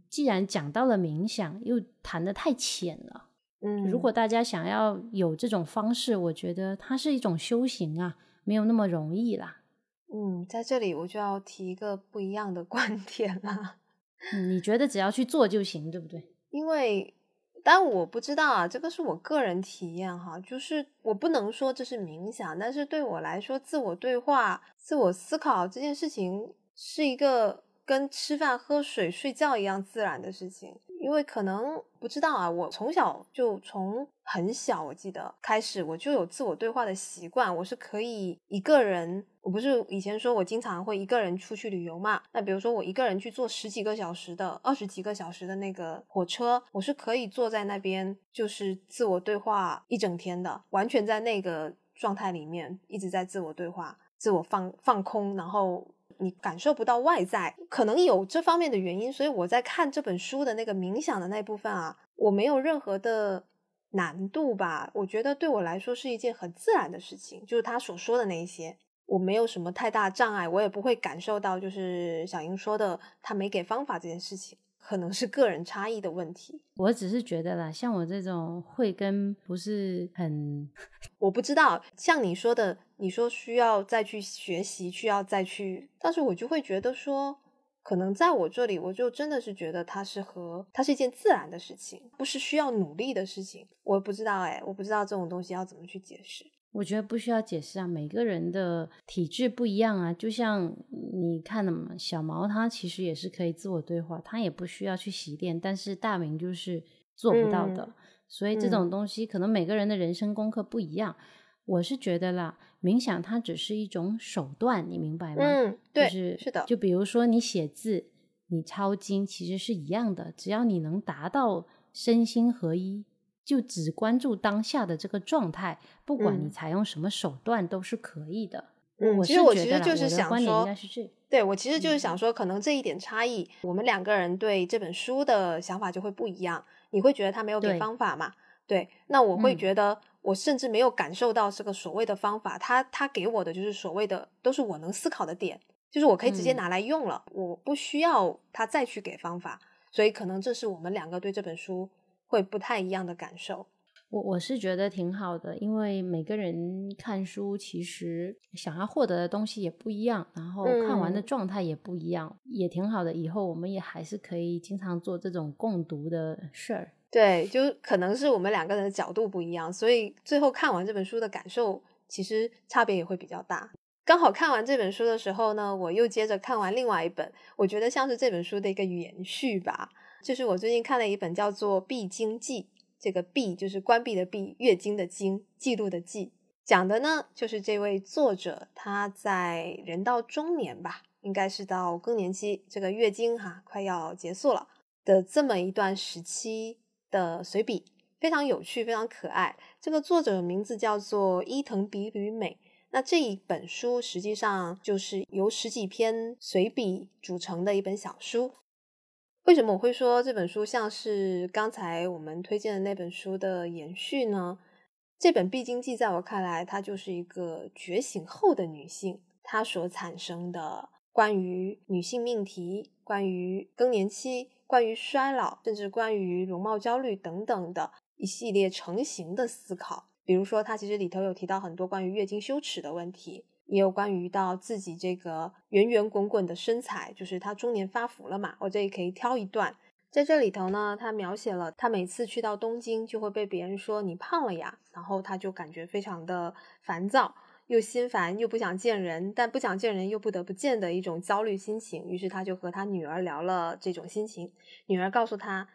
既然讲到了冥想，又谈的太浅了。嗯，如果大家想要有这种方式，我觉得它是一种修行啊，没有那么容易啦。嗯，在这里我就要提一个不一样的观点了。嗯，你觉得只要去做就行，对不对？因为。但我不知道啊，这个是我个人体验哈，就是我不能说这是冥想，但是对我来说，自我对话、自我思考这件事情是一个跟吃饭、喝水、睡觉一样自然的事情。因为可能不知道啊，我从小就从很小，我记得开始我就有自我对话的习惯，我是可以一个人。我不是以前说我经常会一个人出去旅游嘛？那比如说我一个人去坐十几个小时的、二十几个小时的那个火车，我是可以坐在那边就是自我对话一整天的，完全在那个状态里面一直在自我对话、自我放放空，然后。你感受不到外在，可能有这方面的原因，所以我在看这本书的那个冥想的那部分啊，我没有任何的难度吧。我觉得对我来说是一件很自然的事情，就是他所说的那一些，我没有什么太大障碍，我也不会感受到就是小英说的他没给方法这件事情。可能是个人差异的问题，我只是觉得啦，像我这种会跟不是很，我不知道。像你说的，你说需要再去学习，需要再去，但是我就会觉得说，可能在我这里，我就真的是觉得它是和它是一件自然的事情，不是需要努力的事情。我不知道哎，我不知道这种东西要怎么去解释。我觉得不需要解释啊，每个人的体质不一样啊。就像你看的嘛，小毛他其实也是可以自我对话，他也不需要去洗练，但是大明就是做不到的。所以这种东西可能每个人的人生功课不一样。我是觉得啦，冥想它只是一种手段，你明白吗？嗯，对，是是的。就比如说你写字，你抄经，其实是一样的，只要你能达到身心合一。就只关注当下的这个状态，不管你采用什么手段都是可以的。嗯，其实我其实就是想说，是对我其实就是想说，可能这一点差异，我们两个人对这本书的想法就会不一样。你会觉得他没有给方法嘛？对，那我会觉得我甚至没有感受到这个所谓的方法，他他给我的就是所谓的都是我能思考的点，就是我可以直接拿来用了，我不需要他再去给方法。所以可能这是我们两个对这本书。会不太一样的感受，我我是觉得挺好的，因为每个人看书其实想要获得的东西也不一样，然后看完的状态也不一样，也挺好的。以后我们也还是可以经常做这种共读的事儿。对，就可能是我们两个人的角度不一样，所以最后看完这本书的感受其实差别也会比较大。刚好看完这本书的时候呢，我又接着看完另外一本，我觉得像是这本书的一个延续吧。就是我最近看了一本叫做《闭经记》，这个“闭”就是关闭的“闭”，月经的“经”，记录的“记”。讲的呢，就是这位作者他在人到中年吧，应该是到更年期，这个月经哈快要结束了的这么一段时期的随笔，非常有趣，非常可爱。这个作者的名字叫做伊藤比吕美。那这一本书实际上就是由十几篇随笔组成的一本小书。为什么我会说这本书像是刚才我们推荐的那本书的延续呢？这本《必经记》在我看来，它就是一个觉醒后的女性，她所产生的关于女性命题、关于更年期、关于衰老，甚至关于容貌焦虑等等的一系列成型的思考。比如说，它其实里头有提到很多关于月经羞耻的问题。也有关于到自己这个圆圆滚滚的身材，就是他中年发福了嘛。我这里可以挑一段，在这里头呢，他描写了他每次去到东京就会被别人说你胖了呀，然后他就感觉非常的烦躁，又心烦又不想见人，但不想见人又不得不见的一种焦虑心情。于是他就和他女儿聊了这种心情，女儿告诉他：“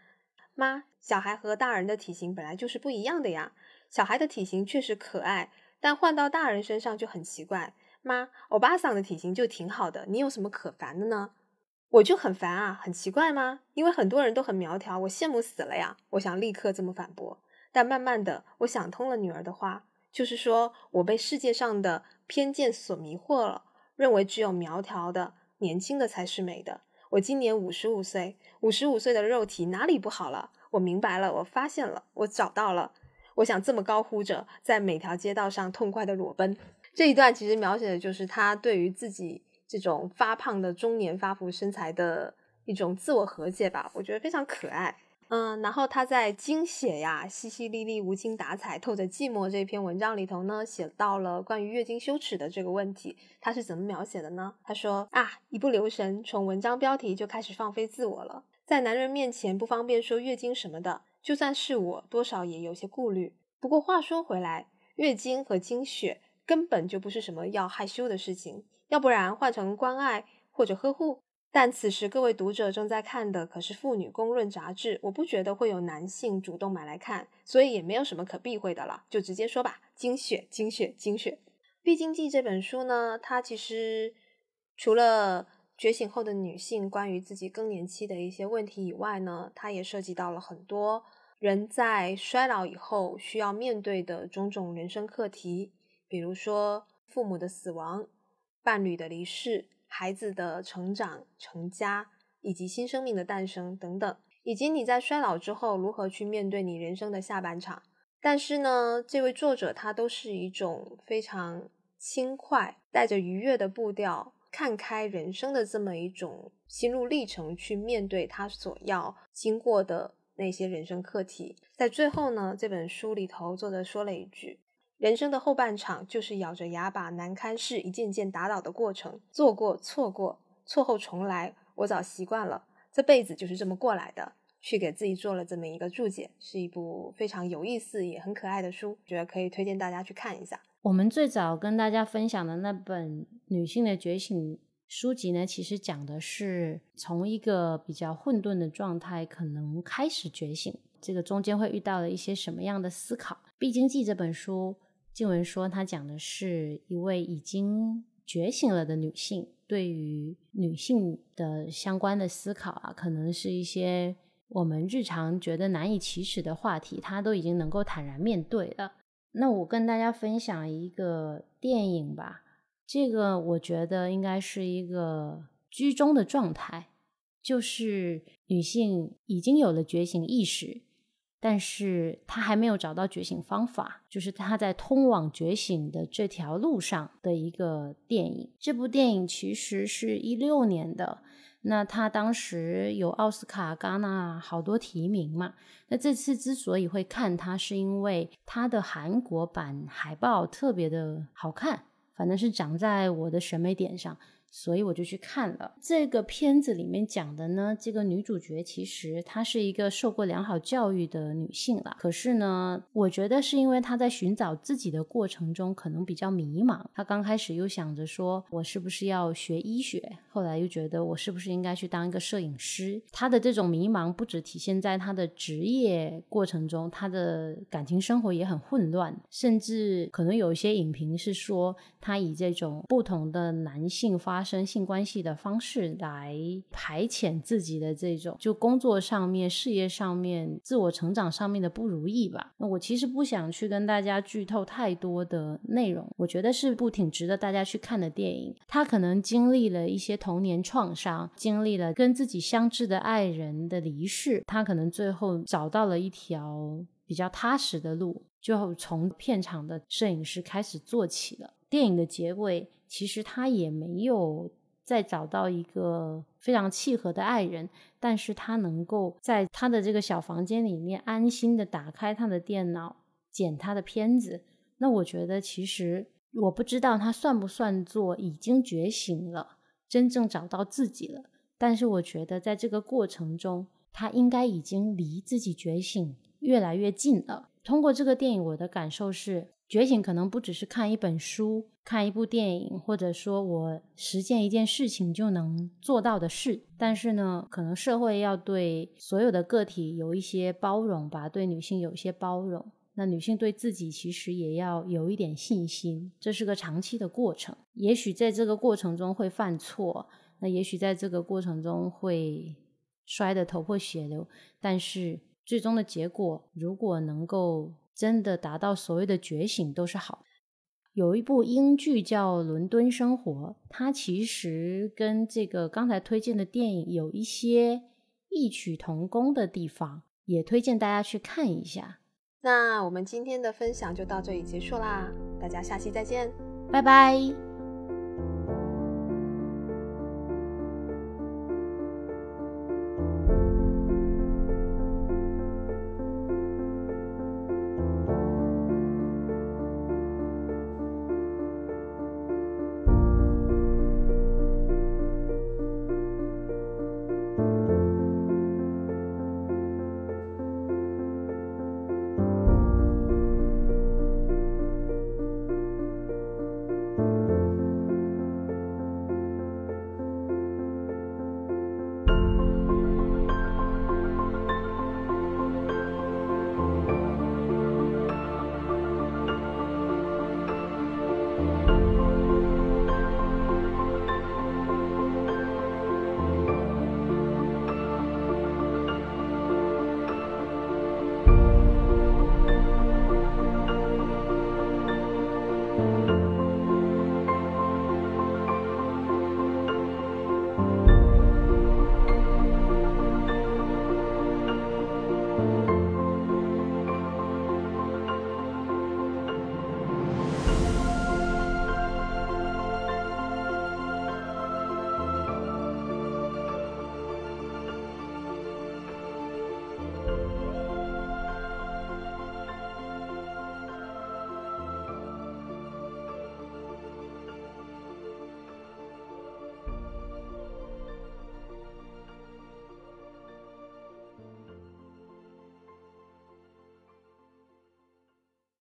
妈，小孩和大人的体型本来就是不一样的呀，小孩的体型确实可爱，但换到大人身上就很奇怪。”妈，欧巴桑的体型就挺好的，你有什么可烦的呢？我就很烦啊，很奇怪吗？因为很多人都很苗条，我羡慕死了呀！我想立刻这么反驳，但慢慢的，我想通了女儿的话，就是说我被世界上的偏见所迷惑了，认为只有苗条的、年轻的才是美的。我今年五十五岁，五十五岁的肉体哪里不好了？我明白了，我发现了，我找到了。我想这么高呼着，在每条街道上痛快的裸奔。这一段其实描写的就是他对于自己这种发胖的中年发福身材的一种自我和解吧，我觉得非常可爱。嗯，然后他在精写呀、淅淅沥沥、无精打采、透着寂寞这篇文章里头呢，写到了关于月经羞耻的这个问题。他是怎么描写的呢？他说啊，一不留神，从文章标题就开始放飞自我了，在男人面前不方便说月经什么的，就算是我，多少也有些顾虑。不过话说回来，月经和经血。根本就不是什么要害羞的事情，要不然换成关爱或者呵护。但此时各位读者正在看的可是《妇女公论》杂志，我不觉得会有男性主动买来看，所以也没有什么可避讳的了，就直接说吧。精血，精血，精血。《必经记》这本书呢，它其实除了觉醒后的女性关于自己更年期的一些问题以外呢，它也涉及到了很多人在衰老以后需要面对的种种人生课题。比如说父母的死亡、伴侣的离世、孩子的成长、成家，以及新生命的诞生等等，以及你在衰老之后如何去面对你人生的下半场。但是呢，这位作者他都是一种非常轻快、带着愉悦的步调，看开人生的这么一种心路历程去面对他所要经过的那些人生课题。在最后呢，这本书里头，作者说了一句。人生的后半场就是咬着牙把难堪事一件件打倒的过程，做过错过，错后重来，我早习惯了，这辈子就是这么过来的。去给自己做了这么一个注解，是一部非常有意思也很可爱的书，觉得可以推荐大家去看一下。我们最早跟大家分享的那本女性的觉醒书籍呢，其实讲的是从一个比较混沌的状态可能开始觉醒，这个中间会遇到了一些什么样的思考。《必经记》这本书。静文说，他讲的是一位已经觉醒了的女性对于女性的相关的思考啊，可能是一些我们日常觉得难以启齿的话题，她都已经能够坦然面对了。那我跟大家分享一个电影吧，这个我觉得应该是一个居中的状态，就是女性已经有了觉醒意识。但是他还没有找到觉醒方法，就是他在通往觉醒的这条路上的一个电影。这部电影其实是一六年的，那他当时有奥斯卡、戛纳好多提名嘛。那这次之所以会看它，是因为它的韩国版海报特别的好看，反正是长在我的审美点上。所以我就去看了这个片子里面讲的呢，这个女主角其实她是一个受过良好教育的女性了。可是呢，我觉得是因为她在寻找自己的过程中可能比较迷茫。她刚开始又想着说，我是不是要学医学？后来又觉得我是不是应该去当一个摄影师？她的这种迷茫不止体现在她的职业过程中，她的感情生活也很混乱，甚至可能有一些影评是说，她以这种不同的男性发生性关系的方式来排遣自己的这种就工作上面、事业上面、自我成长上面的不如意吧。那我其实不想去跟大家剧透太多的内容，我觉得是部挺值得大家去看的电影。他可能经历了一些童年创伤，经历了跟自己相知的爱人的离世，他可能最后找到了一条比较踏实的路，就从片场的摄影师开始做起了。电影的结尾。其实他也没有再找到一个非常契合的爱人，但是他能够在他的这个小房间里面安心的打开他的电脑，剪他的片子。那我觉得，其实我不知道他算不算做已经觉醒了，真正找到自己了。但是我觉得，在这个过程中，他应该已经离自己觉醒越来越近了。通过这个电影，我的感受是。觉醒可能不只是看一本书、看一部电影，或者说我实践一件事情就能做到的事。但是呢，可能社会要对所有的个体有一些包容吧，对女性有一些包容。那女性对自己其实也要有一点信心，这是个长期的过程。也许在这个过程中会犯错，那也许在这个过程中会摔得头破血流，但是最终的结果如果能够。真的达到所谓的觉醒都是好。有一部英剧叫《伦敦生活》，它其实跟这个刚才推荐的电影有一些异曲同工的地方，也推荐大家去看一下。那我们今天的分享就到这里结束啦，大家下期再见，拜拜。